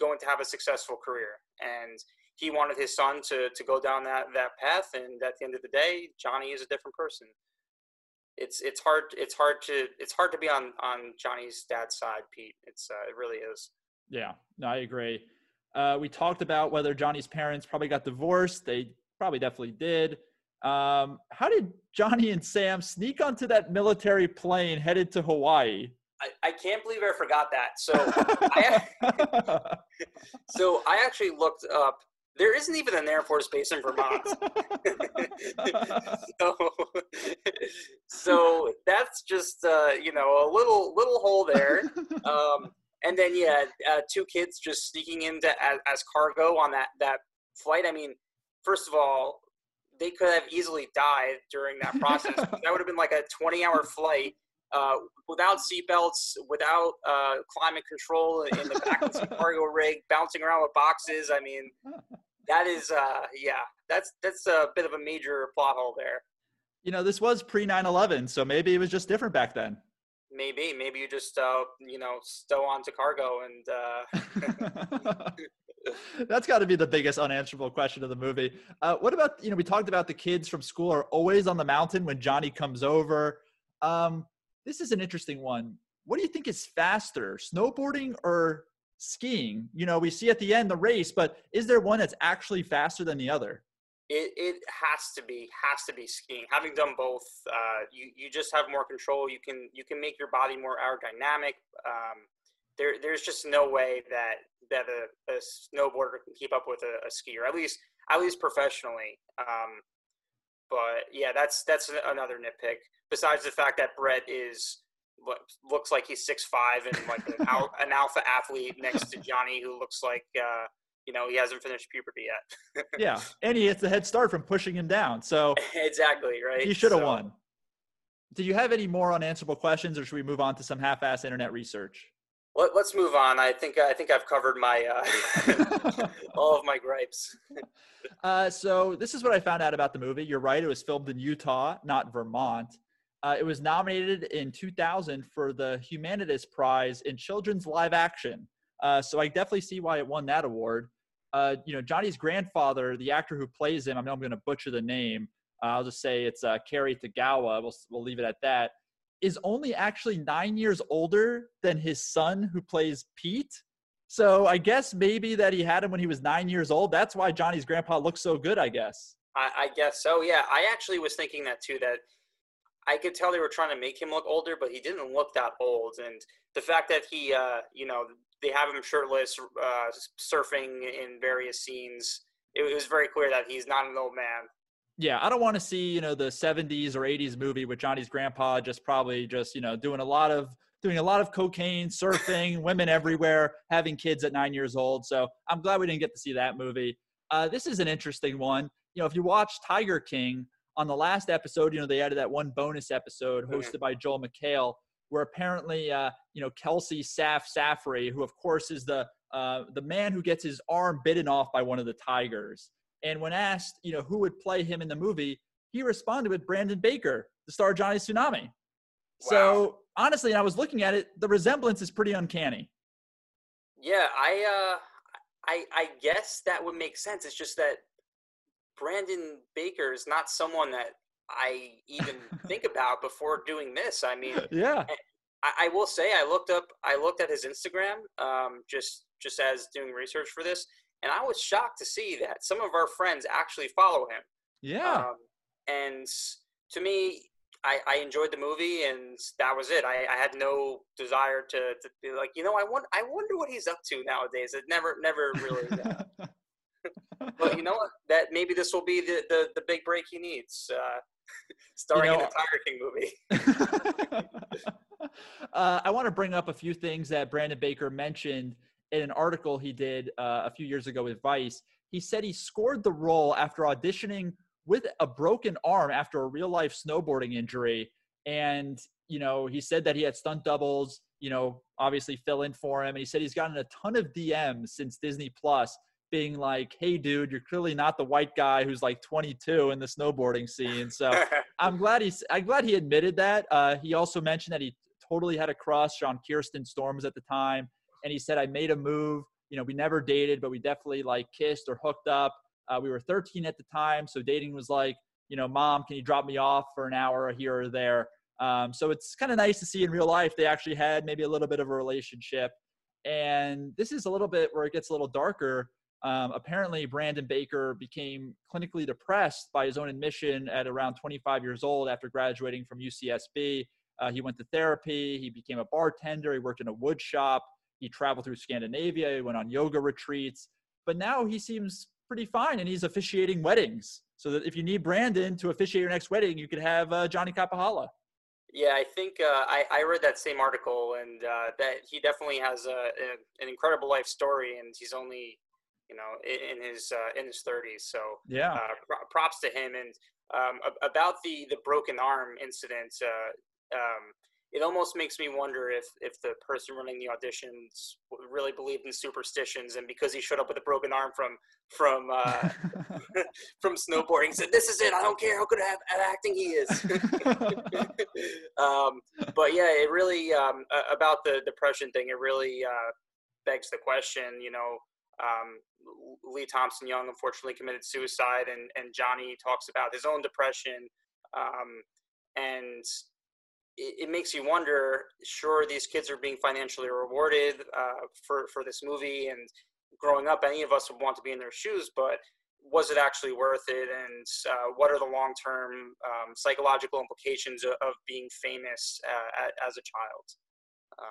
going to have a successful career and he wanted his son to, to go down that, that path and at the end of the day Johnny is a different person it's it's hard it's hard to it's hard to be on on Johnny's dad's side, Pete. It's uh, it really is. Yeah, no, I agree. Uh, we talked about whether Johnny's parents probably got divorced. They probably definitely did. Um, how did Johnny and Sam sneak onto that military plane headed to Hawaii? I, I can't believe I forgot that. So I, (laughs) (laughs) so I actually looked up. There isn't even an Air Force base in Vermont. (laughs) so, so that's just uh, you know a little little hole there. Um, and then yeah, uh, two kids just sneaking into as, as cargo on that that flight. I mean, first of all, they could have easily died during that process. that would have been like a 20 hour flight uh, without seatbelts, without uh, climate control in the back of the (laughs) cargo rig, bouncing around with boxes. I mean, that is, uh, yeah, that's that's a bit of a major plot hole there. you know, this was pre 9 11, so maybe it was just different back then. Maybe, maybe you just, uh, you know, stow onto cargo and uh, (laughs) That's got to be the biggest unanswerable question of the movie. Uh, what about you know we talked about the kids from school are always on the mountain when Johnny comes over. Um, this is an interesting one. What do you think is faster, snowboarding or skiing? You know, we see at the end the race, but is there one that's actually faster than the other? it, it has to be has to be skiing. Having done both, uh, you you just have more control. You can you can make your body more aerodynamic. Um, there there's just no way that that a, a snowboarder can keep up with a, a skier. At least at least professionally. Um, but yeah, that's that's another nitpick. Besides the fact that Brett is what looks like he's six five and like an, al- (laughs) an alpha athlete next to Johnny, who looks like uh, you know he hasn't finished puberty yet. (laughs) Yeah, and he gets the head start from pushing him down. So exactly right. he should have So- won. Do you have any more unanswerable questions, or should we move on to some half-ass internet research? Let, let's move on. I think I think I've covered my uh, (laughs) all of my gripes. (laughs) Uh, so this is what I found out about the movie. You're right; it was filmed in Utah, not Vermont. Uh, it was nominated in 2000 for the Humanitas Prize in Children's Live Action. Uh, so I definitely see why it won that award. Uh, you know, Johnny's grandfather, the actor who plays him, I know I'm going to butcher the name. Uh, I'll just say it's uh, Cary Tagawa. We'll we'll leave it at that. Is only actually nine years older than his son who plays Pete. So I guess maybe that he had him when he was nine years old. That's why Johnny's grandpa looks so good. I guess. I, I guess so. Yeah, I actually was thinking that too. That I could tell they were trying to make him look older, but he didn't look that old. And the fact that he, uh, you know, they have him shirtless, uh, surfing in various scenes. It, it was very clear that he's not an old man. Yeah, I don't want to see you know the '70s or '80s movie with Johnny's grandpa just probably just you know doing a lot of doing a lot of cocaine, surfing, women everywhere, having kids at nine years old. So I'm glad we didn't get to see that movie. Uh, this is an interesting one. You know, if you watch Tiger King on the last episode, you know they added that one bonus episode Mhm. hosted by Joel McHale, where apparently uh, you know Kelci Saf Saffery, who of course is the uh, the man who gets his arm bitten off by one of the tigers. And when asked, you know, who would play him in the movie, he responded with Brandon Baker, the star of Johnny Tsunami. So honestly, I was looking at it, the resemblance is pretty uncanny. Yeah, I, uh, I, I guess that would make sense. It's just that Brandon Baker is not someone that I even (laughs) think about before doing this. I mean, Yeah. I, I will say I looked up I looked at his Instagram um, just just as doing research for this, and I was shocked to see that some of our friends actually follow him. Yeah. Um, and to me, I, I enjoyed the movie, and that was it. I, I had no desire to, to be like, you know, I want I wonder what he's up to nowadays. It never never really. (laughs) but you know what? That maybe this will be the the, the big break he needs. Uh, (laughs) starring in know- the Tiger King movie. (laughs) uh, I want to bring up a few things that Brandon Baker mentioned in an article he did uh, a few years ago with Vice. He said he scored the role after auditioning with a broken arm after a real life snowboarding injury. And, you know, he said that he had stunt doubles, you know, obviously fill in for him. And he said he's gotten a ton of DMs since Disney Plus being like, hey, dude, you're clearly not the white guy who's like 22 in the snowboarding scene. So, (laughs) I'm glad he's. I'm glad he admitted that. Uh, he also mentioned that he totally had a crush on Kirsten Storms at the time, and he said, "I made a move. You know, we never dated, but we definitely like kissed or hooked up. Uh, we were 13 at the time, so dating was like, you know, mom, can you drop me off for an hour here or there? Um, so it's kind of nice to see in real life they actually had maybe a little bit of a relationship. And this is a little bit where it gets a little darker. Um, apparently, Brandon Baker became clinically depressed by his own admission at around 25 years old after graduating from UCSB. Uh, he went to therapy. He became a bartender. He worked in a wood shop. He traveled through Scandinavia. He went on yoga retreats. But now he seems pretty fine, and he's officiating weddings. So that if you need Brandon to officiate your next wedding, you could have uh, Johnny Kapahala. Yeah, I think uh, I, I read that same article, and uh, that he definitely has a, a, an incredible life story, and he's only, you know, in, in his uh, in his thirties. So Yeah. uh, pro- props to him. And um, about the the broken arm incident, uh, um, it almost makes me wonder if if the person running the auditions really believed in superstitions, and because he showed up with a broken arm from from uh, (laughs) (laughs) from snowboarding, said, "This is it. I don't care how good at, at acting he is." (laughs) um, but yeah, it really um, about the depression thing. It really uh, begs the question. You know, um, Lee Thompson Young unfortunately committed suicide, and and Johnny talks about his own depression, um, and it, it makes you wonder. Sure, these kids are being financially rewarded uh, for for this movie, and growing up, any of us would want to be in their shoes, but was it actually worth it and uh, what are the long-term um, psychological implications of, of being famous uh, as a child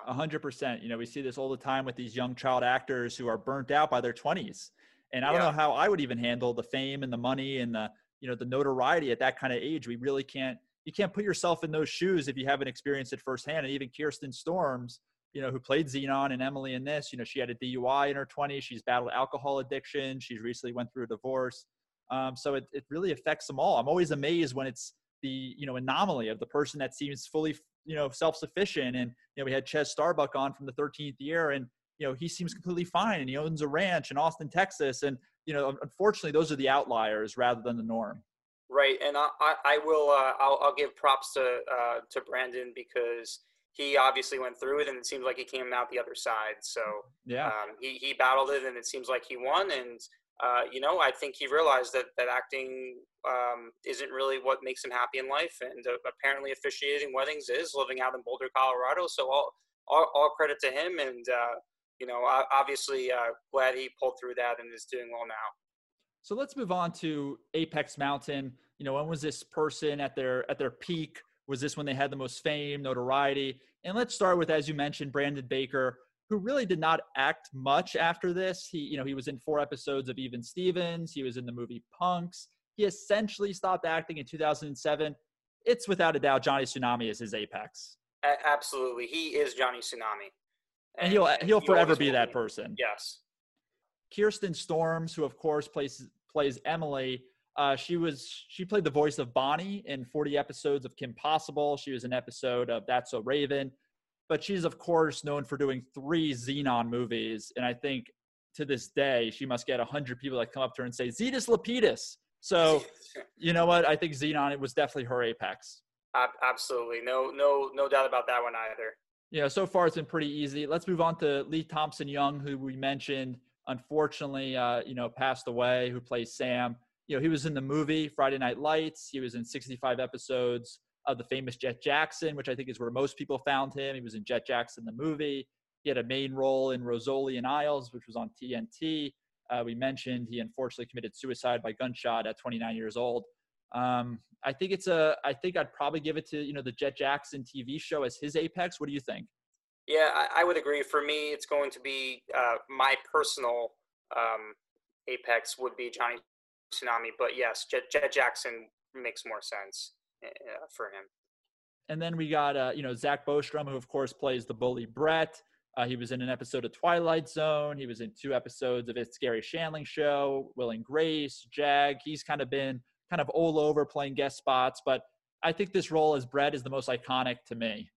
A hundred percent. You know, we see this all the time with these young child actors who are burnt out by their twenties. And I don't Yeah. know how I would even handle the fame and the money and the, you know, the notoriety at that kind of age. We really can't, you can't put yourself in those shoes if you haven't experienced it firsthand. And even Kirsten Storms, you know, who played Zenon and Emily in this, you know, she had a DUI in her 20s. She's battled alcohol addiction. She's recently went through a divorce. Um, so it, it really affects them all. I'm always amazed when it's the, you know, anomaly of the person that seems fully, you know, self-sufficient. And, you know, we had Chez Starbuck on from the 13th year and, you know, he seems completely fine and he owns a ranch in Austin, Texas. And, you know, unfortunately those are the outliers rather than the norm. Right and i, I, I will uh, I'll, I'll give props to uh, to brandon because he obviously went through it and it seems like he came out the other side so Yeah. um, he, he battled it and it seems like he won and uh, you know i think he realized that that acting um, isn't really what makes him happy in life and uh, apparently officiating weddings is living out in boulder colorado so all all, all credit to him and uh, you know obviously uh, glad he pulled through that and is doing well now So let's move on to Apex Mountain. You know, when was this person at their at their peak? Was this when they had the most fame, notoriety? And let's start with, as you mentioned, Brandon Baker, who really did not act much after this. He, you know, he was in four episodes of Even Stevens. He was in the movie Punks. He essentially stopped acting in 2007. It's without a doubt Johnny Tsunami is his apex, absolutely he is johnny tsunami and he'll he'll he forever be that person. yes Kirsten Storms, who of course plays plays Emily. Uh, she was she played the voice of Bonnie in 40 episodes of Kim Possible. She was an episode of That's So Raven, but she's of course known for doing three Zenon movies. And I think to this day she must get hundred people that come up to her and say Zetus Lapidus. So (laughs) you know what? I think Zenon it was definitely her apex. Ab- absolutely no no no doubt about that one either Yeah, so far it's been pretty easy. Let's move on to Lee Thompson Young, who we mentioned, unfortunately, uh, you know, passed away, who plays Sam. You know, he was in the movie Friday Night Lights. He was in 65 episodes of the famous Jet Jackson, which I think is where most people found him. He was in Jet Jackson, the movie. He had a main role in Rizzoli and Isles, which was on TNT. Uh, we mentioned he unfortunately committed suicide by gunshot at 29 years old. Um, I think it's a. I think I'd probably give it to you know the Jet Jackson TV show as his apex. What do you think? Yeah, I, I would agree. For me, it's going to be uh, my personal um, apex would be Johnny Tsunami, but yes, Jet, Jet Jackson makes more sense uh, for him. And then we got uh, you know Zach Bostrom, who of course plays the bully Brett. Uh, he was in an episode of Twilight Zone. He was in two episodes of It's Garry Shandling Show, Will and Grace, Jag. He's kind of been kind of all over playing guest spots, but I think this role as Brett is the most iconic to me.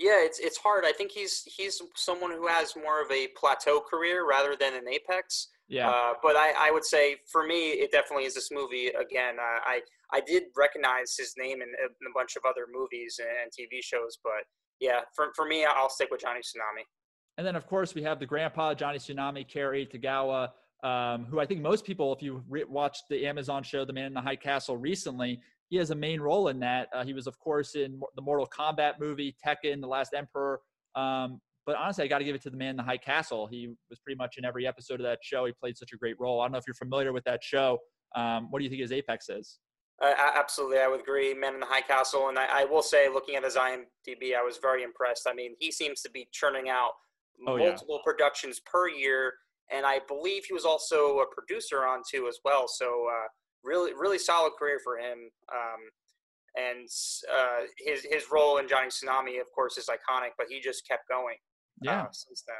Yeah, it's it's hard. I think he's he's someone who has more of a plateau career rather than an apex. Yeah. Uh, but I, I would say for me, it definitely is this movie. Again, uh, I I did recognize his name in, in a bunch of other movies and TV shows, but yeah, for for me, I'll stick with Johnny Tsunami. And then, of course, we have the grandpa, Johnny Tsunami, Cary Tagawa, um, who I think most people, if you re- watched the Amazon show, The Man in the High Castle, recently, he has a main role in that. Uh, he was, of course, in the Mortal Kombat movie, Tekken, The Last Emperor. Um, but honestly, I got to give it to The Man in the High Castle. He was pretty much in every episode of that show. He played such a great role. I don't know if you're familiar with that show. Um, what do you think his apex is? Uh, absolutely, I would agree. Men in the High Castle, and I, I will say, looking at his IMDb, I was very impressed. I mean, he seems to be churning out Oh, yeah. multiple productions per year, and I believe he was also a producer on two as well. So, uh, really, really solid career for him. Um, and uh, his his role in Johnny Tsunami, of course, is iconic, but he just kept going Yeah. uh, since then.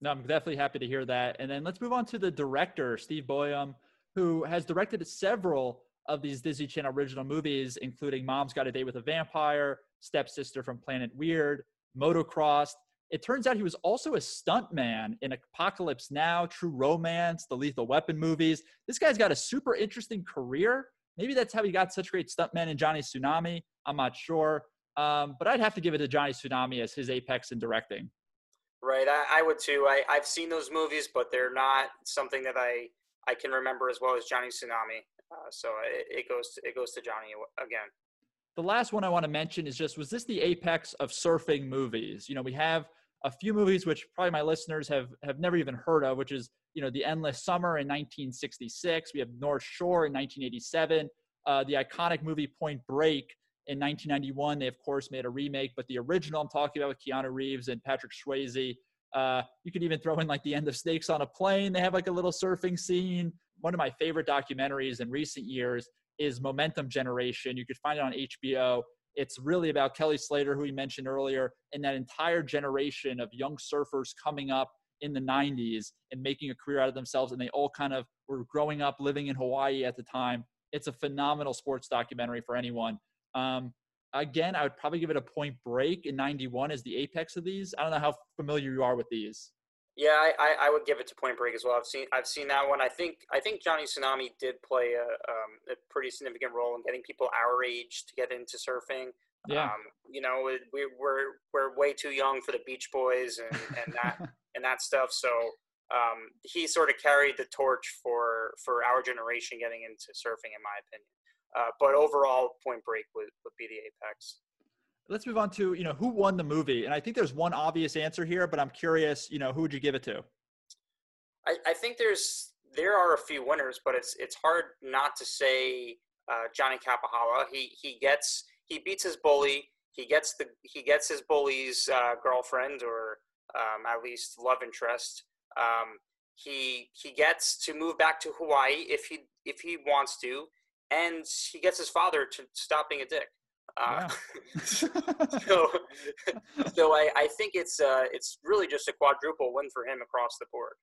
No, I'm definitely happy to hear that. And then let's move on to the director, Steve Boyum, who has directed several of these Disney Channel original movies, including Mom's Got a Date with a Vampire, Stepsister from Planet Weird, Motocrossed. It turns out he was also a stuntman in Apocalypse Now, True Romance, the Lethal Weapon movies. This guy's got a super interesting career. Maybe that's how he got such great stuntmen in Johnny Tsunami. I'm not sure. Um, but I'd have to give it to Johnny Tsunami as his apex in directing. Right, I, I would too. I, I've seen those movies, but they're not something that I, I can remember as well as Johnny Tsunami. Uh, so it, it goes to, it goes to Johnny again. the last one I want to mention is just was this the apex of surfing movies? You know, we have a few movies which probably my listeners have have never even heard of, which is you know the Endless Summer in 1966. We have North Shore in 1987. Uh, the iconic movie Point Break in 1991. They of course made a remake, but the original I'm talking about with Keanu Reeves and Patrick Swayze. Uh, you could even throw in like the end of Snakes on a Plane. They have like a little surfing scene. One of my favorite documentaries in recent years is Momentum Generation. You could find it on HBO. It's really about Kelly Slater, who we mentioned earlier, and that entire generation of young surfers coming up in the 90s and making a career out of themselves. And they all kind of were growing up living in Hawaii at the time. It's a phenomenal sports documentary for anyone. Um, again, I would probably give it a point break in 91 as the apex of these. I don't know how familiar you are with these. Yeah, I, I, I would give it to Point Break as well. I've seen I've seen that one. I think I think Johnny Tsunami did play a, um, a pretty significant role in getting people our age to get into surfing. Yeah. Um, you know, we, we're we're way too young for the Beach Boys and, and that (laughs) and that stuff. So um, he sort of carried the torch for for our generation getting into surfing, in my opinion. Uh, but overall, Point Break would, would be the apex. Let's move on to, you know, who won the movie? And I think there's one obvious answer here, but I'm curious, you know, who would you give it to? I, I think there's there are a few winners, but it's it's hard not to say uh, Johnny Kapahala. He he gets he beats his bully. He gets the he gets his bully's uh, girlfriend or um, at least love interest. Um, he he gets to move back to Hawaii if he if he wants to, and he gets his father to stop being a dick. Uh, (laughs) (laughs) so (laughs) so I, I think it's uh, it's really just a quadruple win for him across the board.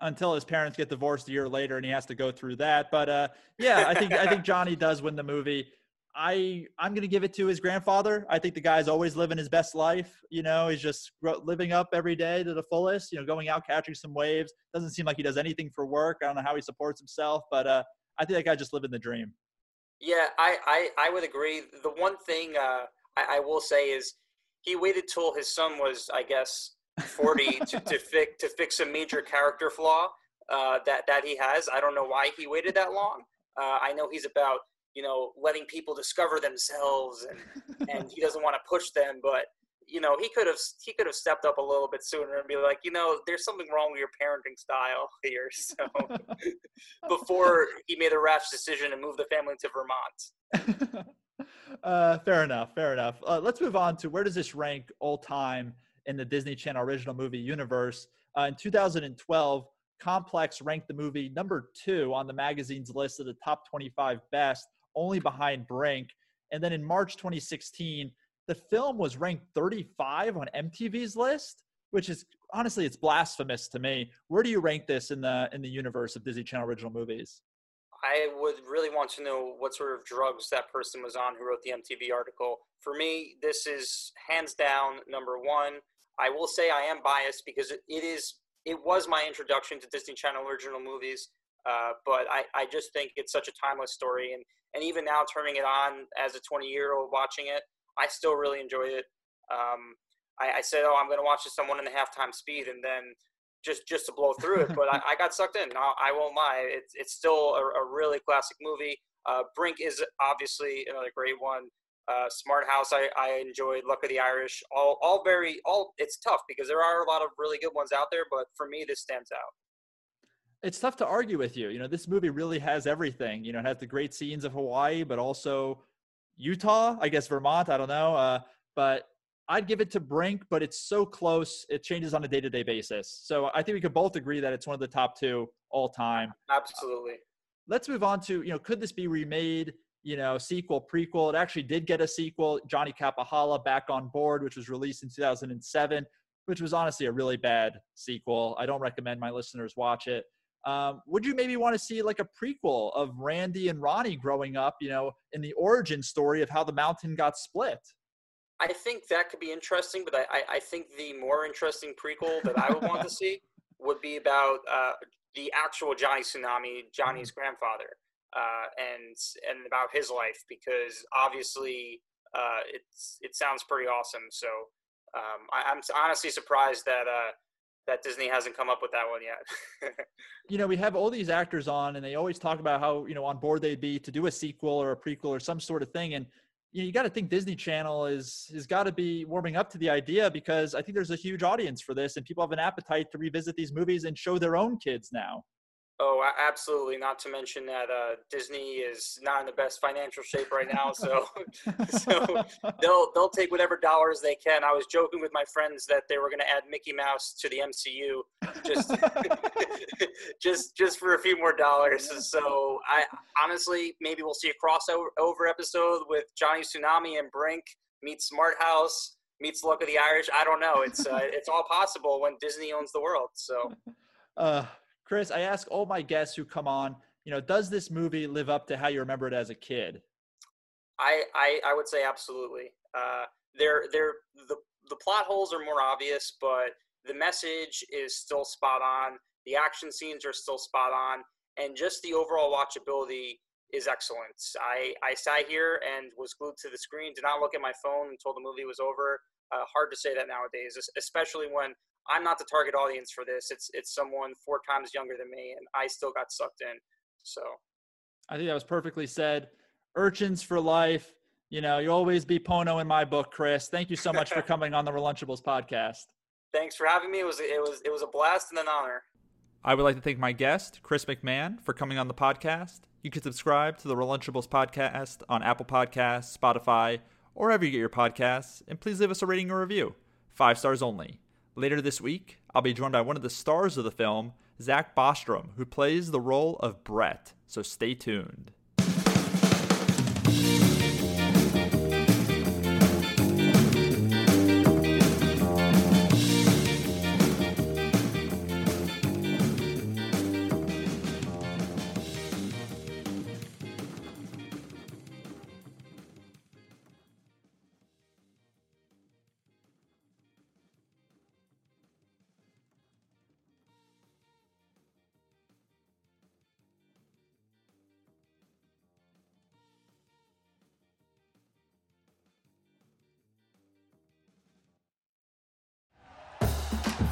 Until his parents get divorced a year later and he has to go through that. But uh, yeah, I think I think Johnny does win the movie. I I'm gonna give it to his grandfather. I think the guy's always living his best life. You know, he's just living up every day to the fullest. You know, going out catching some waves. Doesn't seem like he does anything for work. I don't know how he supports himself, but uh, I think that guy just living the dream. Yeah, I, I, I would agree. The one thing uh, I, I will say is he waited till his son was, I guess, forty to, to (laughs) fix to fix a major character flaw uh, that that he has. I don't know why he waited that long. Uh, I know he's about you know letting people discover themselves and and he doesn't want to push them, but you know he could have he could have stepped up a little bit sooner and be like, you know, there's something wrong with your parenting style (laughs) here. So (laughs) before he made a rash decision and move the family to Vermont. (laughs) uh, fair enough. Fair enough. Uh, let's move on to where does this rank all time in the Disney Channel original movie universe? Uh, in 2012, Complex ranked the movie number two on the magazine's list of the top 25 best, only behind Brink. And then in March 2016, the film was ranked 35 on MTV's list, which is honestly it's blasphemous to me. Where do you rank this in the in the universe of Disney Channel original movies? I would really want to know what sort of drugs that person was on who wrote the MTV article. For me, this is hands down number one. I will say I am biased because it, is it was my introduction to Disney Channel original movies. Uh, but I, I just think it's such a timeless story, and and even now turning it on as a 20 year old watching it, I still really enjoy it. Um, I, I said, oh, I'm going to watch this on one and a half time speed, and then just just to blow through it. But I, I got sucked in. I, I won't lie. It's it's still a, a really classic movie. Uh, Brink is obviously another great one. Uh, Smart House, I, I enjoyed. Luck of the Irish, all all very all. It's tough because there are a lot of really good ones out there, but for me, this stands out. it's tough to argue with you. You know, this movie really has everything. You know, it has the great scenes of Hawaii, but also Utah, I guess Vermont, I don't know. Uh, but I'd give it to Brink, but it's so close. It changes on a day to day basis. So I think we could both agree that it's one of the top two all time. Absolutely. Let's move on to, you know, could this be remade? You know, sequel, prequel. It actually did get a sequel, Johnny Kapahala Back on Board, which was released in 2007, which was honestly a really bad sequel. I don't recommend my listeners watch it. Um, would you maybe want to see like a prequel of Randy and Ronnie growing up, you know, in the origin story of how the mountain got split? I think that could be interesting, but I, I, think the more interesting prequel that I would want to see (laughs) would be about uh, the actual Johnny Tsunami, Johnny's grandfather, uh, and and about his life because obviously uh, it's it sounds pretty awesome. So um, I, I'm honestly surprised that uh, that Disney hasn't come up with that one yet. (laughs) you know, we have all these actors on, and they always talk about how you know on board they'd be to do a sequel or a prequel or some sort of thing. And you, know, you got to think Disney Channel is has got to be warming up to the idea because I think there's a huge audience for this, and people have an appetite to revisit these movies and show their own kids now. Oh, absolutely. Not to mention that uh, Disney is not in the best financial shape right now, so (laughs) so they'll they'll take whatever dollars they can. I was joking with my friends that they were going to add Mickey Mouse to the MCU just (laughs) just just for a few more dollars. So I honestly maybe we'll see a crossover episode with Johnny Tsunami and Brink meets Smart House meets Luck of the Irish. I don't know. It's uh, it's all possible when Disney owns the world. So. (laughs) Uh, Chris, I ask all my guests who come on, you know, does this movie live up to how you remember it as a kid? I I, I would say absolutely. Uh, they're, they're, the the plot holes are more obvious, but the message is still spot on. The action scenes are still spot on, and just the overall watchability is excellent. I I sat here and was glued to the screen. Did not look at my phone until the movie was over. Uh, hard to say that nowadays, especially when I'm not the target audience for this. It's it's someone four times younger than me, and I still got sucked in. So, I think that was perfectly said. Urchins for life. You know, you always be Pono in my book, Chris. Thank you so much for (laughs) coming on the Relunchables podcast. Thanks for having me. It was it was it was a blast and an honor. I would like to thank my guest, Chris McMahon, for coming on the podcast. You can subscribe to the Relunchables podcast on Apple Podcasts, Spotify, or wherever you get your podcasts, and please leave us a rating or review. Five stars only. Later this week, I'll be joined by one of the stars of the film, Zach Bostrom, who plays the role of Brett. So stay tuned.